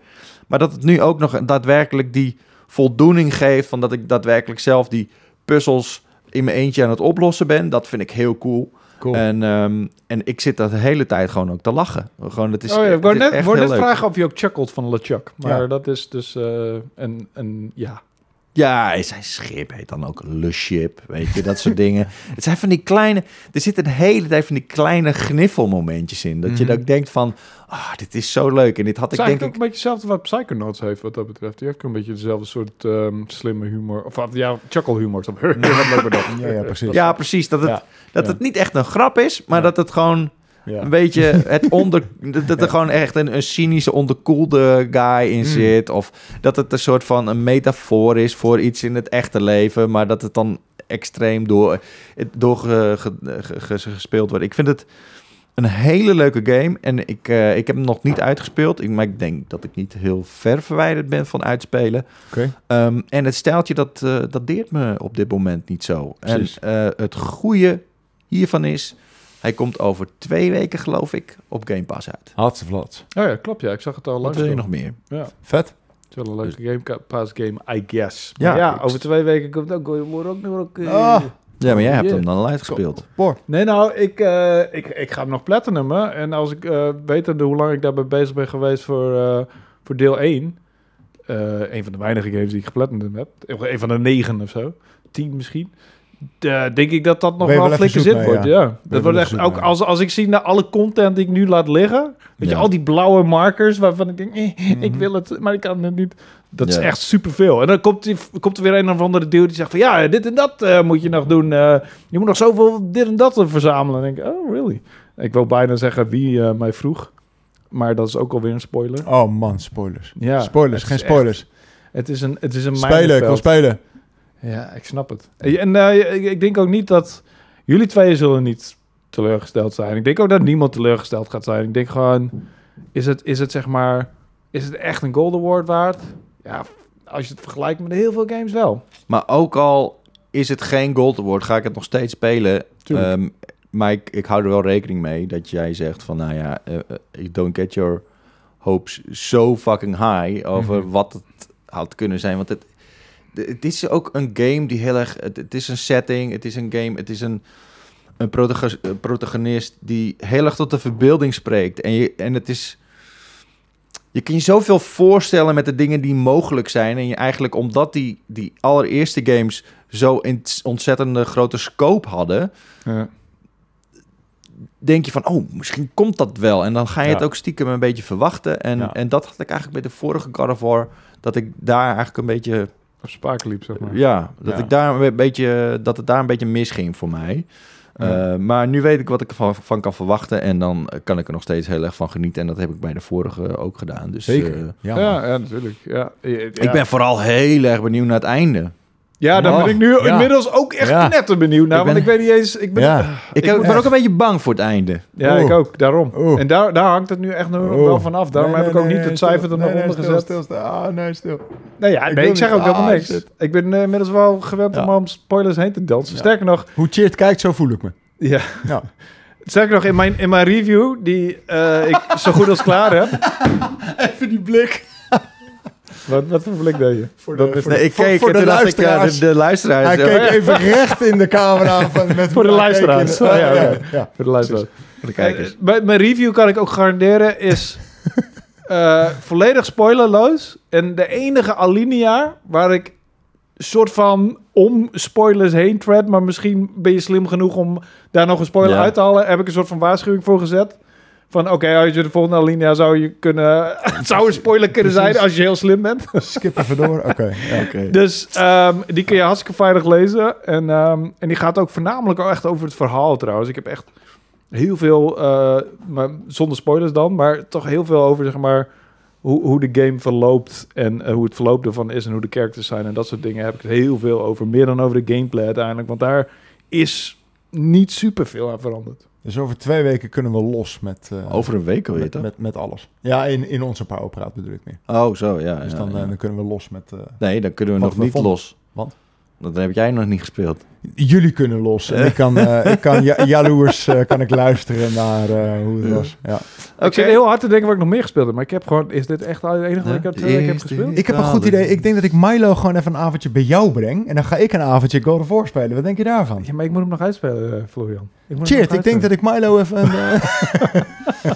Maar dat het nu ook nog daadwerkelijk die voldoening geeft... van dat ik daadwerkelijk zelf die puzzels in mijn eentje aan het oplossen ben... dat vind ik heel cool. Cool. En, ehm, en ik zit dat de hele tijd gewoon ook te lachen. Gewoon, het is, oh ja, ik wou net, wou vragen of je ook chuckelt van LeChuck. Maar Ja. dat is dus eh, een, een... Ja. Ja, zijn schip heet dan ook Le Ship, weet je, dat soort dingen. [laughs] Het zijn van die kleine, er zitten een hele tijd van die kleine gniffelmomentjes in. Dat je Mhm. dan denkt van, ah, dit is zo leuk. En dit had ik denk eigenlijk ook ik... een beetje hetzelfde wat Psychonauts heeft wat dat betreft. Die heeft ook een beetje dezelfde soort ehm, slimme humor. Of ja, chuckle humor. Ja, [laughs] ja, precies. Ja, precies. Dat het, Ja. dat Ja. het niet echt een grap is, maar dat het gewoon Ja. een beetje het [laughs] onder... dat dat er gewoon echt een, een cynische, onderkoelde guy in Mm. zit. Of dat het een soort van een metafoor is voor iets in het echte leven, maar dat het dan extreem door, door ge- ge- ge- ge- gespeeld wordt. Ik vind het een hele leuke game en ik, eh, ik heb hem nog niet uitgespeeld. Ik, maar ik denk dat ik niet heel ver verwijderd ben van uitspelen. Oké. Ehm, en het stijltje, dat, eh, dat deert me op dit moment niet zo. Precies. En eh, het goede hiervan is, hij komt over twee weken, geloof ik, op Game Pass uit. Hartstikke vlot. Oh ja, klopt ja. Ik zag het al Wat langs. wil je nog meer? Ja, Vet. het is wel een leuke game, Ka- Pass game, I guess. Ja, Ja, ja ik- over twee weken komt ook, wordt ook nog... ook, eh, Ah. Ja, maar jij hebt Yeah. hem dan al uitgespeeld. Boor. Nee, nou, ik, eh, ik, ik ga hem nog platinumen. En als ik uh, wetende hoe lang ik daarbij bezig ben geweest voor, eh, voor deel 1... eh, een van de weinige games die ik geplatinum heb. Een van de negen of zo. Tien misschien. Denk ik dat dat nog wel wel een flinke zit wordt. ja. Dat wordt echt ook als, als ik zie naar alle content die ik nu laat liggen. Weet je, al die blauwe markers waarvan ik denk, eh, [laughs] ik Mhm. wil het, maar ik kan het niet. Dat is echt superveel. En dan komt, die, komt er weer een of andere dude die zegt van ja, dit en dat eh, moet je nog doen. eh, je moet nog zoveel dit en dat verzamelen. En denk ik, oh really? Ik wil bijna zeggen wie mij vroeg. Maar dat is ook alweer een spoiler. Oh man, spoilers. Ja, spoilers, geen spoilers. Het is een, het is een Spelen, ik wil spelen. Ja, ik snap het. En eh, ik, ik denk ook niet dat... Jullie tweeën zullen niet teleurgesteld zijn. Ik denk ook dat niemand teleurgesteld gaat zijn. Ik denk gewoon... Is het, is het zeg maar... Is het echt een Gold Award waard? Ja, als je het vergelijkt met heel veel games wel. Maar ook al is het geen Gold Award, ga ik het nog steeds spelen. Ehm, maar ik, ik hou er wel rekening mee dat jij zegt van, nou ja, eh, eh, don't get your hopes so fucking high over Mhm. wat het had kunnen zijn. Want het, het is ook een game die heel erg, het, het is een setting, het is een game, het is een, een een protagonist die heel erg tot de verbeelding spreekt. En, je, en het is... Je kan je zoveel voorstellen met de dingen die mogelijk zijn. En je eigenlijk, omdat die, die allereerste games zo in ontzettende grote scope hadden, Ja. denk je van, oh, misschien komt dat wel. En dan ga je het ook stiekem een beetje verwachten. En, Ja. en dat had ik eigenlijk bij de vorige God of War, dat ik daar eigenlijk een beetje, Spaken liep, zeg maar. ja, dat Ja. ik daar een beetje, dat het daar een beetje misging voor mij. Ja. Uh, maar nu weet ik wat ik ervan van kan verwachten. En dan kan ik er nog steeds heel erg van genieten. En dat heb ik bij de vorige ook gedaan. Dus, Zeker. eh, ja, Ja, natuurlijk. Ja. Ja. Ik ben vooral heel erg benieuwd naar het einde. Ja, daar Oh, ben ik nu ja. inmiddels ook echt Ja. net benieuwd naar. Ik want ik weet niet eens... Ik ben, Ja. ja, Ik, Ik heb- moet ben ook een beetje bang voor het einde. Oeh. ik ook. Daarom. En daar, daar hangt het nu echt nog wel vanaf. Daarom Nee, heb nee, ik ook niet het cijfer er nog onder gezet. Stil, stil. Ah, nee, stil. Nee, ja, Ik nee, ik zeg ook helemaal ah, niks. shit. Ik ben eh, inmiddels wel gewend om Ja. om spoilers heen te dansen. Ja. Sterker nog, Hoe Cheert kijkt, zo voel ik me. ja. Ja. Sterker nog, in mijn, in mijn review, die eh, ik zo goed als klaar heb. [laughs] Even die blik. Wat, wat voor blik deed je? Voor Dat is- Nee, ik keek voor en de toen dacht ik, ja, luisteraars. de, de luisteraars. Hij keek ja, even recht in de camera. Van, met [laughs] Voor de luisteraars. Oh, ja, ja. ja. Voor de luisteraar. voor de kijkers. Eh, bij mijn review kan ik ook garanderen is [laughs] eh, volledig spoilerloos. En de enige alinea waar ik soort van om spoilers heen tread, maar misschien ben je slim genoeg om daar nog een spoiler Ja. uit te halen, heb ik een soort van waarschuwing voor gezet. Van oké, als je de volgende alinea zou je kunnen, het [laughs] zou een spoiler kunnen zijn als je heel slim bent. [laughs] Skip even door. Oké. ja. [laughs] Dus ehm, die kun je hartstikke veilig lezen. En, ehm, en die gaat ook voornamelijk ook echt over het verhaal trouwens. Ik heb echt heel veel, eh, maar zonder spoilers dan, maar toch heel veel over zeg maar hoe, hoe de game verloopt en eh, hoe het verloop ervan is en hoe de characters zijn en dat soort dingen heb ik het heel veel over. Meer dan over de gameplay uiteindelijk, want daar is niet super veel aan veranderd. Dus over twee weken kunnen we los met, eh, Over een week alweer, met, toch? met, met alles. Ja, in, in onze powerpraat bedoel ik meer. Oh, zo, ja. Dus ja, dan, ja. eh, dan kunnen we los met... eh, Nee, dan kunnen we nog we niet vonden. los. Want? Dat heb jij nog niet gespeeld. jullie kunnen los. En ik kan, eh, [laughs] ik kan ja, jaloers eh, kan ik luisteren naar eh, hoe het Ja. was. Ja. Ik zit heel hard te denken wat ik nog meer gespeeld heb, maar ik heb gewoon, is dit echt al het enige wat ik twee weken heb gespeeld? Ik heb een goed idee. Ik denk dat ik Milo gewoon even een avondje bij jou breng. En dan ga ik een avondje God of War spelen. Wat denk je daarvan? Ja, maar ik moet hem nog uitspelen, Florian. Ik nog ik denk dat ik Milo even... Een, eh, [laughs]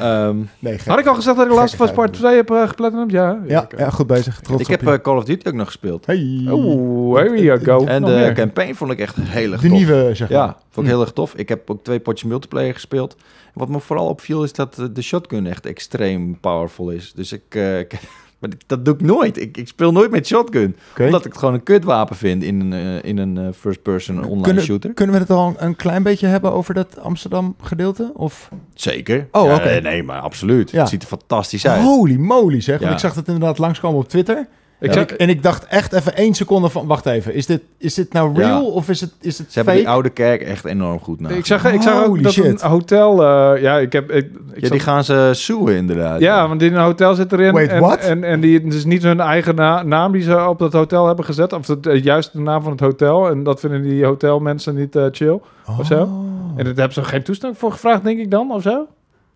Ehm, nee, gek. Had ik al gezegd dat ik Last of Us Part Gekkigheid 2 heb uh? Ja. Ja, ja, goed bezig. Trots ik op heb je. eh, Call of Duty ook nog gespeeld. Hey. Oeh, here you go. en Nog de meer. campaign vond ik echt heel erg De tof. nieuwe, zeg maar. Ja, vond ik heel erg tof. Ik heb ook twee potjes multiplayer gespeeld. Wat me vooral opviel is dat de shotgun echt extreem powerful is. Dus ik... eh, ik- maar dat doe ik nooit. Ik, ik speel nooit met shotgun. Omdat ik het gewoon een kutwapen vind in een, eh, in een eh, first-person online kunnen, shooter. Kunnen we het al een klein beetje hebben over dat Amsterdam gedeelte? Of? Zeker. Oh, Ja, oké. Nee, maar absoluut. Ja. Het ziet er fantastisch uit. Holy moly zeg. Want ik zag het inderdaad langskomen op Twitter. Ik Ja. zag, En, ik, en ik dacht echt even één seconde van... Wacht even, is dit, is dit nou Ja. real of is het, is het Ze hebben fake? die oude kerk echt enorm goed na. ik zag, ik zag ook Holy dat shit. een hotel... eh, ja, ik heb... Ik, ik Ja, zag- die gaan ze soeën inderdaad. ja, want in een hotel zit erin. Wait, en, what? En, en die het is niet hun eigen na- naam die ze op dat hotel hebben gezet. Of het juist de naam van het hotel. En dat vinden die hotelmensen niet eh, chill. of zo. Oh. En daar hebben ze geen toestemming voor gevraagd, denk ik dan, of zo?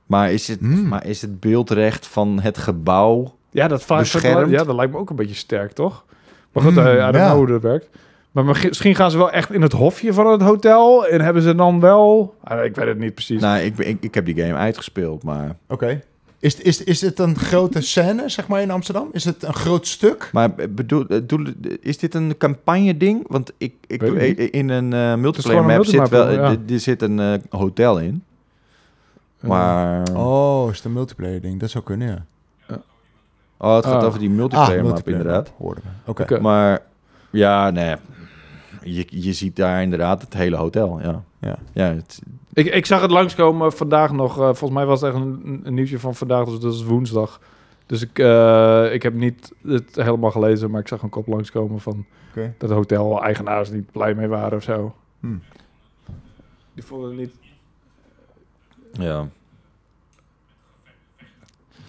Maar, is het, Hmm. maar is het beeldrecht van het gebouw... Ja, dat Beschermd. Ja, dat lijkt me ook een beetje sterk, toch? Maar goed, Mm, eh, I don't hoe dat werkt. Maar misschien gaan ze wel echt in het hofje van het hotel. En hebben ze dan wel... Ah, ik weet het niet precies. Nou, ik, ben- ik, ik heb die game uitgespeeld, maar... Oké. Is, is, is het een grote scène, zeg maar, in Amsterdam? Is het een groot stuk? Maar bedoel, bedoel, is dit een campagne-ding? Want ik, ik, niet. in een eh, multiplayer een map zit wel... ja. Er, er zit een eh, hotel in. Maar... Oh, is het een multiplayer ding? Dat zou kunnen, ja. Oh, het gaat Ah. over die multiplayer map multiplayer inderdaad. map, we. Oké. Oké. Maar ja, nee. Je, je ziet daar inderdaad het hele hotel, ja. Ja. Ja, het, Ik, ik zag het langskomen vandaag nog. eh, volgens mij was het echt een, een nieuwtje van vandaag, dus dat is woensdag. Dus ik, eh, ik heb niet het helemaal gelezen, maar ik zag een kop langskomen van Oké. dat de hotel-eigenaars niet blij mee waren of zo. Hmm. Die vonden het niet... Ja.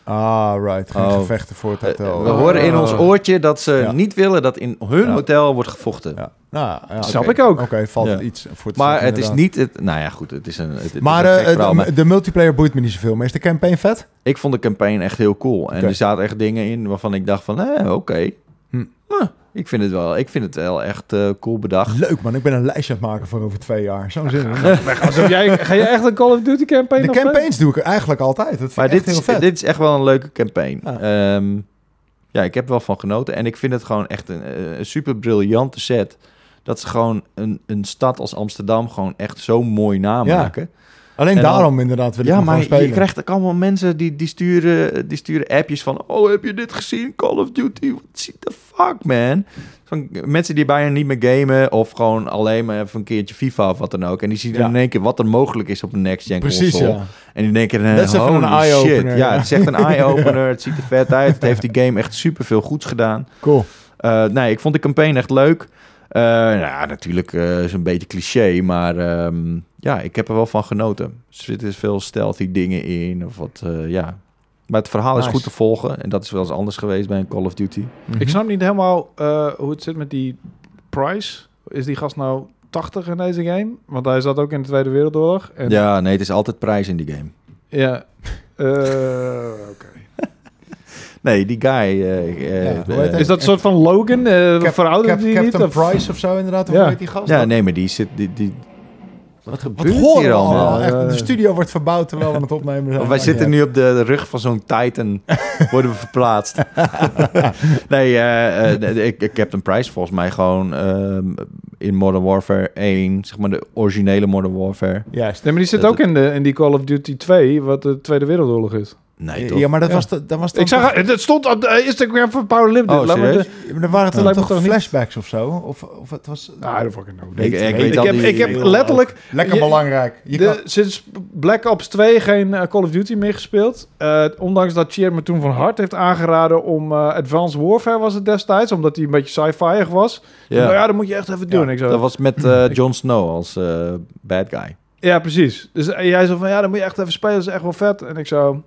Ah, right. Geen Oh. gevechten voor het hotel. We horen in ons Oh. oortje dat ze Ja. niet willen dat in hun Ja. hotel wordt gevochten. Ja. Nou, ja, Snap oké. ik ook. Oké, valt iets voor te Maar het is niet... Het, nou ja, goed. Het is een, het, het Maar is een eh, verhaal, de, maar de multiplayer boeit me niet zoveel. Maar is de campaign vet? ik vond de campaign echt heel cool. En er zaten echt dingen in waarvan ik dacht van... Eh, oké. Hm. Huh, ik, vind het wel, ik vind het wel echt eh, cool bedacht. Leuk man, ik ben een lijstje aan het maken voor over twee jaar. Zo'n zin in. [laughs] Alsof jij, ga je echt een Call of Duty campaign De campaigns doe ik eigenlijk altijd. Dat vind Maar ik dit echt heel is, vet. dit is echt wel een leuke campaign. Ja. Ehm, ja, ik heb er wel van genoten. En ik vind het gewoon echt een, eh, een super briljante set. Dat ze gewoon een, een stad als Amsterdam gewoon echt zo mooi namaken. Alleen en dan- daarom inderdaad wil ik Ja, maar spelen. je krijgt ook allemaal mensen die, die, sturen, die sturen appjes van... Oh, heb je dit gezien? Call of Duty? What the fuck, man? Van mensen die bijna niet meer gamen... of gewoon alleen maar even een keertje FIFA of wat dan ook. En die zien Ja. in één keer wat er mogelijk is op een next-gen Precies, console. ja. En die denken, Dat is even holy een eye-opener, shit. Ja, ja. het is echt een [laughs] eye-opener. het ziet er vet uit. Het heeft die game echt super veel goeds gedaan. Cool. Eh, nee, ik vond de campaign echt leuk. Eh, nou, ja, natuurlijk eh, is een beetje cliché, maar ehm, ja, ik heb er wel van genoten. Er zitten veel stealthy dingen in, of wat, eh, ja. Maar het verhaal is goed te volgen en dat is wel eens anders geweest bij een Call of Duty. Ik snap niet helemaal eh, hoe het zit met die price. Is die gast nou 80 in deze game? Want hij zat ook in de Tweede Wereldoorlog. En, Ja, nee, het is altijd prijs in die game. Ja. Eh, [laughs] Oké. Nee, die guy... eh, eh, Ja, hoe eh? Is dat een soort van Logan? eh Cap- verouderd Cap- die niet? Captain Of- Price of zo inderdaad. Of Ja. hoe heet die gast? ja, nee, maar die zit... Die, die, wat gebeurt hier allemaal? Ja, de studio wordt verbouwd terwijl we aan het opnemen zijn. Of wij zitten niet nu op de rug van zo'n Titan. worden we verplaatst. [laughs] nee, nee, ik, ik heb een prijs volgens mij gewoon ehm, in Modern Warfare 1. Zeg maar de originele Modern Warfare. Juist. Nee, maar die zit ook in, de, in die Call of Duty 2, wat de Tweede Wereldoorlog is. Nee, toch? Ja, maar dat Ja. was, dat was dan Ik zag, toch- het stond op de Instagram van Power Limited. Oh, serieus? de- Ja, maar er waren Dat toch niet- flashbacks of zo? Of, of het was... Ah, I don't fucking know. Ik- ik weet- weet Ik al heb, die- ik heb heel letterlijk Lekker Je- belangrijk. Je de, kan- sinds Black Ops 2 geen eh, Call of Duty meer gespeeld. Eh, ondanks dat Cheer me toen van hart heeft aangeraden om eh, Advanced Warfare was het destijds, omdat hij een beetje sci-fi was. Ja. Nou ja, dat moet je echt even doen. Ja, ik zo, Dat was met eh, Jon Snow als eh, bad guy. Ja, precies. Dus jij zo van, ja, dan moet je echt even spelen, dat is echt wel vet. En ik zo,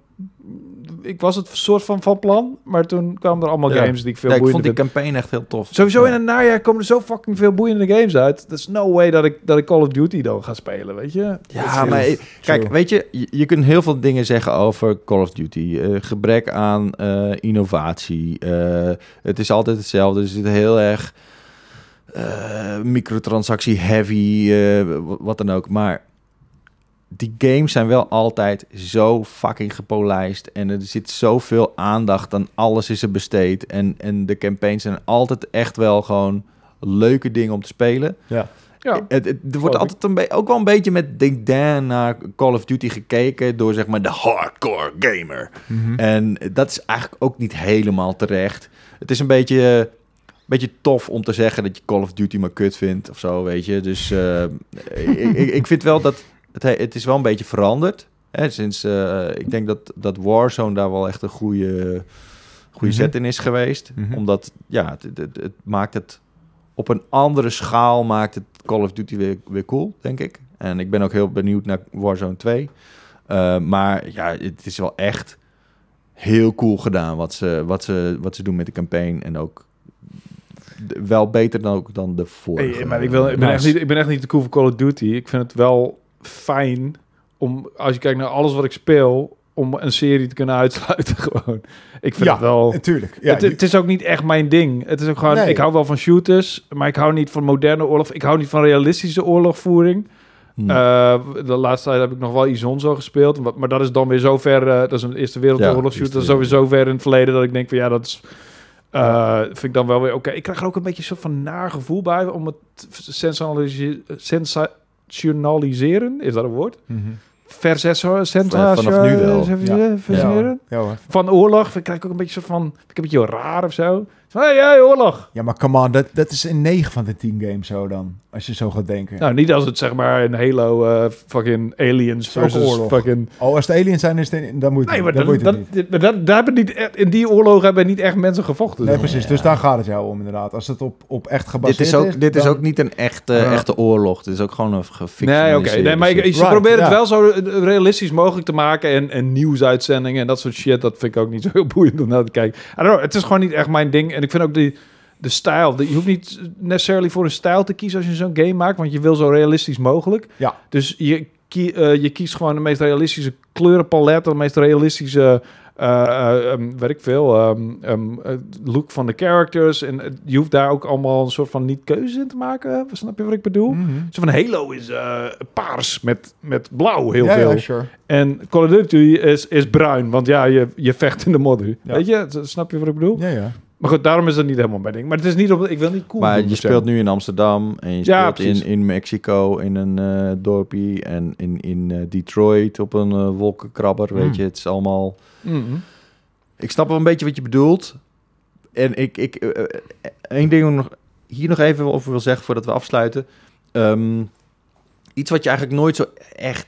ik was het soort van van plan, maar toen kwamen er allemaal Ja. games die ik veel Ja, ik vond die campaign echt heel tof. Sowieso Ja. in het najaar komen er zo fucking veel boeiende games uit. There's no way dat ik, dat ik Call of Duty dan ga spelen, weet je? Ja, maar kijk, weet je, je, je kunt heel veel dingen zeggen over Call of Duty. Eh, gebrek aan eh, innovatie. Eh, het is altijd hetzelfde. Er zit heel erg eh, microtransactie heavy, eh, w- wat dan ook. Maar die games zijn wel altijd zo fucking gepolijst. En er zit zoveel aandacht aan alles is er besteed. En, en de campaigns zijn altijd echt wel gewoon leuke dingen om te spelen. ja. Ja. Het, het- er wordt altijd een be- ook wel een beetje met dédain naar Call of Duty gekeken door zeg maar de hardcore gamer. Mhm. En dat is eigenlijk ook niet helemaal terecht. Het is een beetje, beetje tof om te zeggen dat je Call of Duty maar kut vindt of zo, weet je. Dus eh, ik, ik, ik vind wel dat het, he- het is wel een beetje veranderd. Hè, sinds eh, ik denk dat, dat Warzone daar wel echt een goede, goede Mhm. zet in is geweest. Mhm. Omdat ja, het, het, het maakt het op een andere schaal maakt het Call of Duty weer, weer cool, denk ik. En ik ben ook heel benieuwd naar Warzone 2. Uh, maar ja, het is wel echt heel cool gedaan wat ze, wat ze, wat ze doen met de campaign. En ook wel beter dan, ook dan de vorige. Hey, maar ik, wil, ik, ben Nice. echt niet, ik ben echt niet te cool voor Call of Duty. Ik vind het wel fijn om, als je kijkt naar alles wat ik speel, om een serie te kunnen uitsluiten [laughs] gewoon. Ik vind Ja, het wel... Natuurlijk. Ja, het, is ook niet echt mijn ding. Het is ook gewoon, Nee. ik hou wel van shooters, maar ik hou niet van moderne oorlog. Ik hou niet van realistische oorlogvoering. Hm. Eh, de laatste tijd heb ik nog wel Ison zo gespeeld, maar, dat is dan weer zo ver, eh, dat is een Eerste Wereldoorlog Ja, shooter, dat is sowieso ver in het verleden dat ik denk van ja, dat is, eh, vind ik dan wel weer oké. Ik krijg er ook een beetje een soort van naar gevoel bij om het sensationalise- sensationaliseren, is dat een woord? Mhm. Versessor, Vanaf nu wel. sensationaliseren Ja, van oorlog. Ik krijg ook een beetje soort van, ik een beetje raar of zo. Hé, hey, hey, oorlog. Ja, maar come on, dat, dat is in 9 van de 10 games zo dan. Als je zo gaat denken. Nou, niet als het zeg maar een Halo eh, fucking aliens versus oorlog. fucking... Oh, als het aliens zijn, is het, dan moet Nee, maar Dan het dat, niet. dit- maar dat, daar hebben niet, echt- in die oorlogen hebben niet echt mensen gevochten. Nee, precies. Dus daar gaat het jou om, inderdaad. Als het op, op echt gebaseerd Dit is ook, dit is dan- ook niet een echte, Ja. echte oorlog. Dit is ook gewoon een gefictionaliseerde Nee, oké. Nee, maar ik, proberen het wel zo realistisch mogelijk te maken. En, en nieuwsuitzendingen en dat soort shit. Dat vind ik ook niet zo heel boeiend om naar te kijken. I don't know, het is gewoon niet echt mijn ding. En ik vind ook die, de stijl. je hoeft niet necessarily voor een stijl te kiezen als je zo'n game maakt. Want je wil zo realistisch mogelijk. Ja. Dus je, kie- eh, je kiest gewoon de meest realistische kleurenpalet. De meest realistische... ehm, weet ik veel, ehm, ehm, eh, look van de characters. En je hoeft daar ook allemaal een soort van niet keuze in te maken. Snap je wat ik bedoel? Mhm. Zo van Halo is paars met, met blauw heel ja, veel. Ja, sure. En Call of Duty is, is bruin, want ja, je, je vecht in de modder. Ja. Weet je, snap je wat ik bedoel? Ja, ja. Maar goed, daarom is dat niet helemaal mijn ding. Maar het is niet op, ik wil niet cool Maar doen je speelt nu in Amsterdam en je Ja, speelt in, in Mexico in een eh dorpje en in, in eh, Detroit op een eh, wolkenkrabber, weet Hmm. je. Het is allemaal... Mhm. Ik snap wel een beetje wat je bedoelt. En ik, ik één ding nog, hier nog even over wil zeggen voordat we afsluiten. Ehm, iets wat je eigenlijk nooit zo echt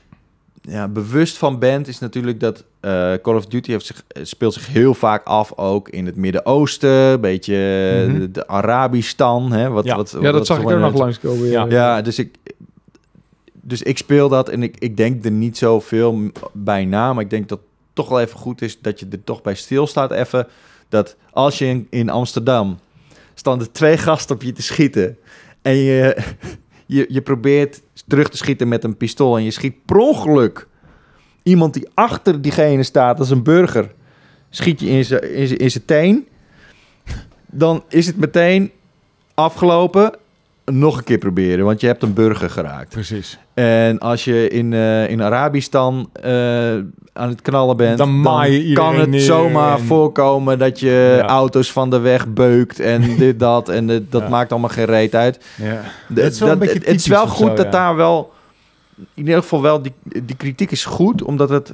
ja, bewust van bent, is natuurlijk dat eh, Call of Duty heeft zich, eh, speelt zich heel vaak af ook in het Midden-Oosten, een beetje eh, Mhm. de, de Arabistan. Hè, wat, Ja. wat, Ja, dat wat zag ik er nog langskomen. Ja. ja, dus ik, dus ik speel dat en ik, ik denk er niet zoveel bij na. Maar ik denk dat het toch wel even goed is dat je er toch bij stilstaat even. Dat als je in, in Amsterdam staan er twee gasten op je te schieten. En je, [laughs] je, je probeert terug te schieten met een pistool. En je schiet per ongeluk iemand die achter diegene staat als een burger. Schiet je in zijn teen. Dan is het meteen afgelopen. Nog een keer proberen, want je hebt een burger geraakt. Precies. En als je in, eh, in Arabistan eh, aan het knallen bent, Dan kan het zomaar en- voorkomen dat je Ja. auto's van de weg beukt en [laughs] dit, dat. En dat Ja. maakt allemaal geen reet uit. Ja. De- Het is wel het, is goed zo, dat daar wel, in ieder geval wel, die, die kritiek is goed, omdat het,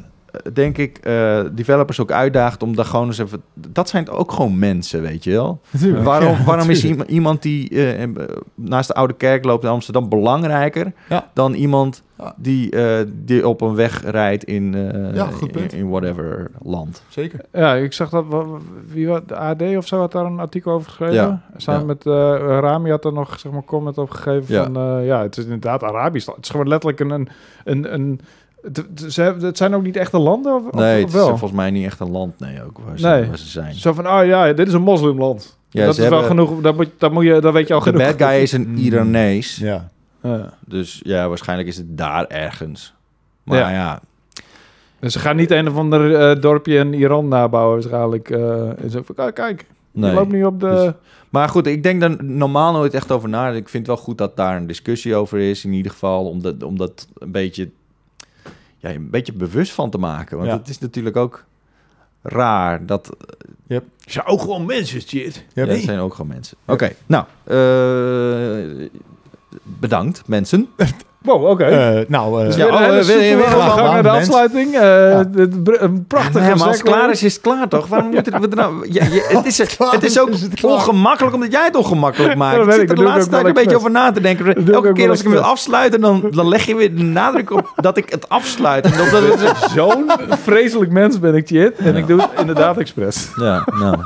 denk ik, eh, developers ook uitdaagt om daar gewoon eens even, dat zijn ook gewoon mensen, weet je wel. Natuurlijk. Waarom, Ja, waarom is natuurlijk. iemand die eh, eh, naast de Oude Kerk loopt in Amsterdam belangrijker Ja. dan iemand Ja. die, eh, die op een weg rijdt in, eh, Ja, goed punt. in, in whatever land? Zeker. Ja, ik zag dat, wie wat, de AD of zo had daar een artikel over geschreven. Ja, Samen ja. met eh, Rami had er nog, zeg maar, comment op gegeven Ja. van, eh, ja, het is inderdaad Arabisch. Het is gewoon letterlijk een, een, een, een het, zijn ook niet echte landen, of, of- Nee, of het is wel? volgens mij niet echt een land, nee, ook waar ze, Nee. waar ze zijn. Zo van, oh ja, dit is een moslimland. Ja, dat is wel genoeg, dat moet, dat moet je, dat weet je al De genoeg. bad guy is een Mm. Iranees, Ja. Ja. dus ja, waarschijnlijk is het daar ergens. Maar Ja. ja, Dus ze gaan niet een of ander eh, dorpje in Iran nabouwen waarschijnlijk. eh en zo van, kijk, kijk, nee. je loopt nu op de... Dus- Maar goed, ik denk daar normaal nooit echt over na. Ik vind het wel goed dat daar een discussie over is, in ieder geval, om dat, om dat een beetje, ja, een beetje bewust van te maken. Want Ja. het is natuurlijk ook raar dat zijn ook gewoon mensen, shit. Ja, dat zijn ook gewoon mensen. Oké, nou, eh, bedankt mensen. [laughs] Wow, oké. Eh, nou, eh, Dus Ja, oh, eh, wil je- wacht, naar de afsluiting. Eh, Ja. br- Een prachtige Ja, maar als het klaar is, is het klaar toch? Waarom moeten we er nou... Ja, het, is, het is ook het ongemakkelijk omdat jij het ongemakkelijk [laughs] maakt. ik zit ik, er dat de laatste tijd een beetje over na te denken. [laughs] Elke keer als ik hem wil afsluiten, dan, dan leg je weer de nadruk op dat ik het afsluit. En op dat het- [laughs] Zo'n vreselijk mens ben ik, Chit. En ik doe het inderdaad expres. Ja, nou,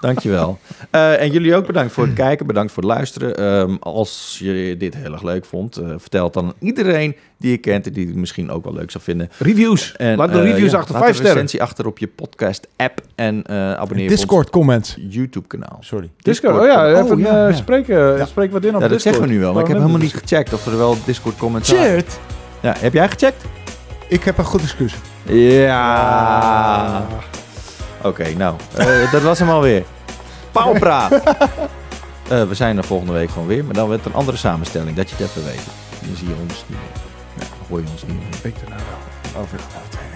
dankjewel. [laughs] Eh en jullie ook bedankt voor het kijken, bedankt voor het luisteren. Ehm, als je dit heel erg leuk vond, eh, vertel het dan aan iedereen die je kent en die het misschien ook wel leuk zou vinden. Reviews. En, Laat de eh, reviews ja, achter. laat Vijf sterren. recensie achter op je podcast-app en abonneer op Discord comments. ons YouTube-kanaal. Sorry. Discord. Oh ja, Oh, even eh, ja. spreken. Spreek wat in op Ja, dat Discord. zeggen we nu wel, maar ik heb Waarom helemaal niet gecheckt of er wel Discord-comments zijn. Shit. Ja, heb jij gecheckt? Ik heb een goed excuus. Ja. Oké, nou, eh, dat was hem alweer. Pauwpraat. [laughs] Eh we zijn er volgende week gewoon weer, maar dan met een andere samenstelling, dat je het even weet. Dan zie je ons niet meer. Dan hoor je ons niet meer. Over twee weken. Over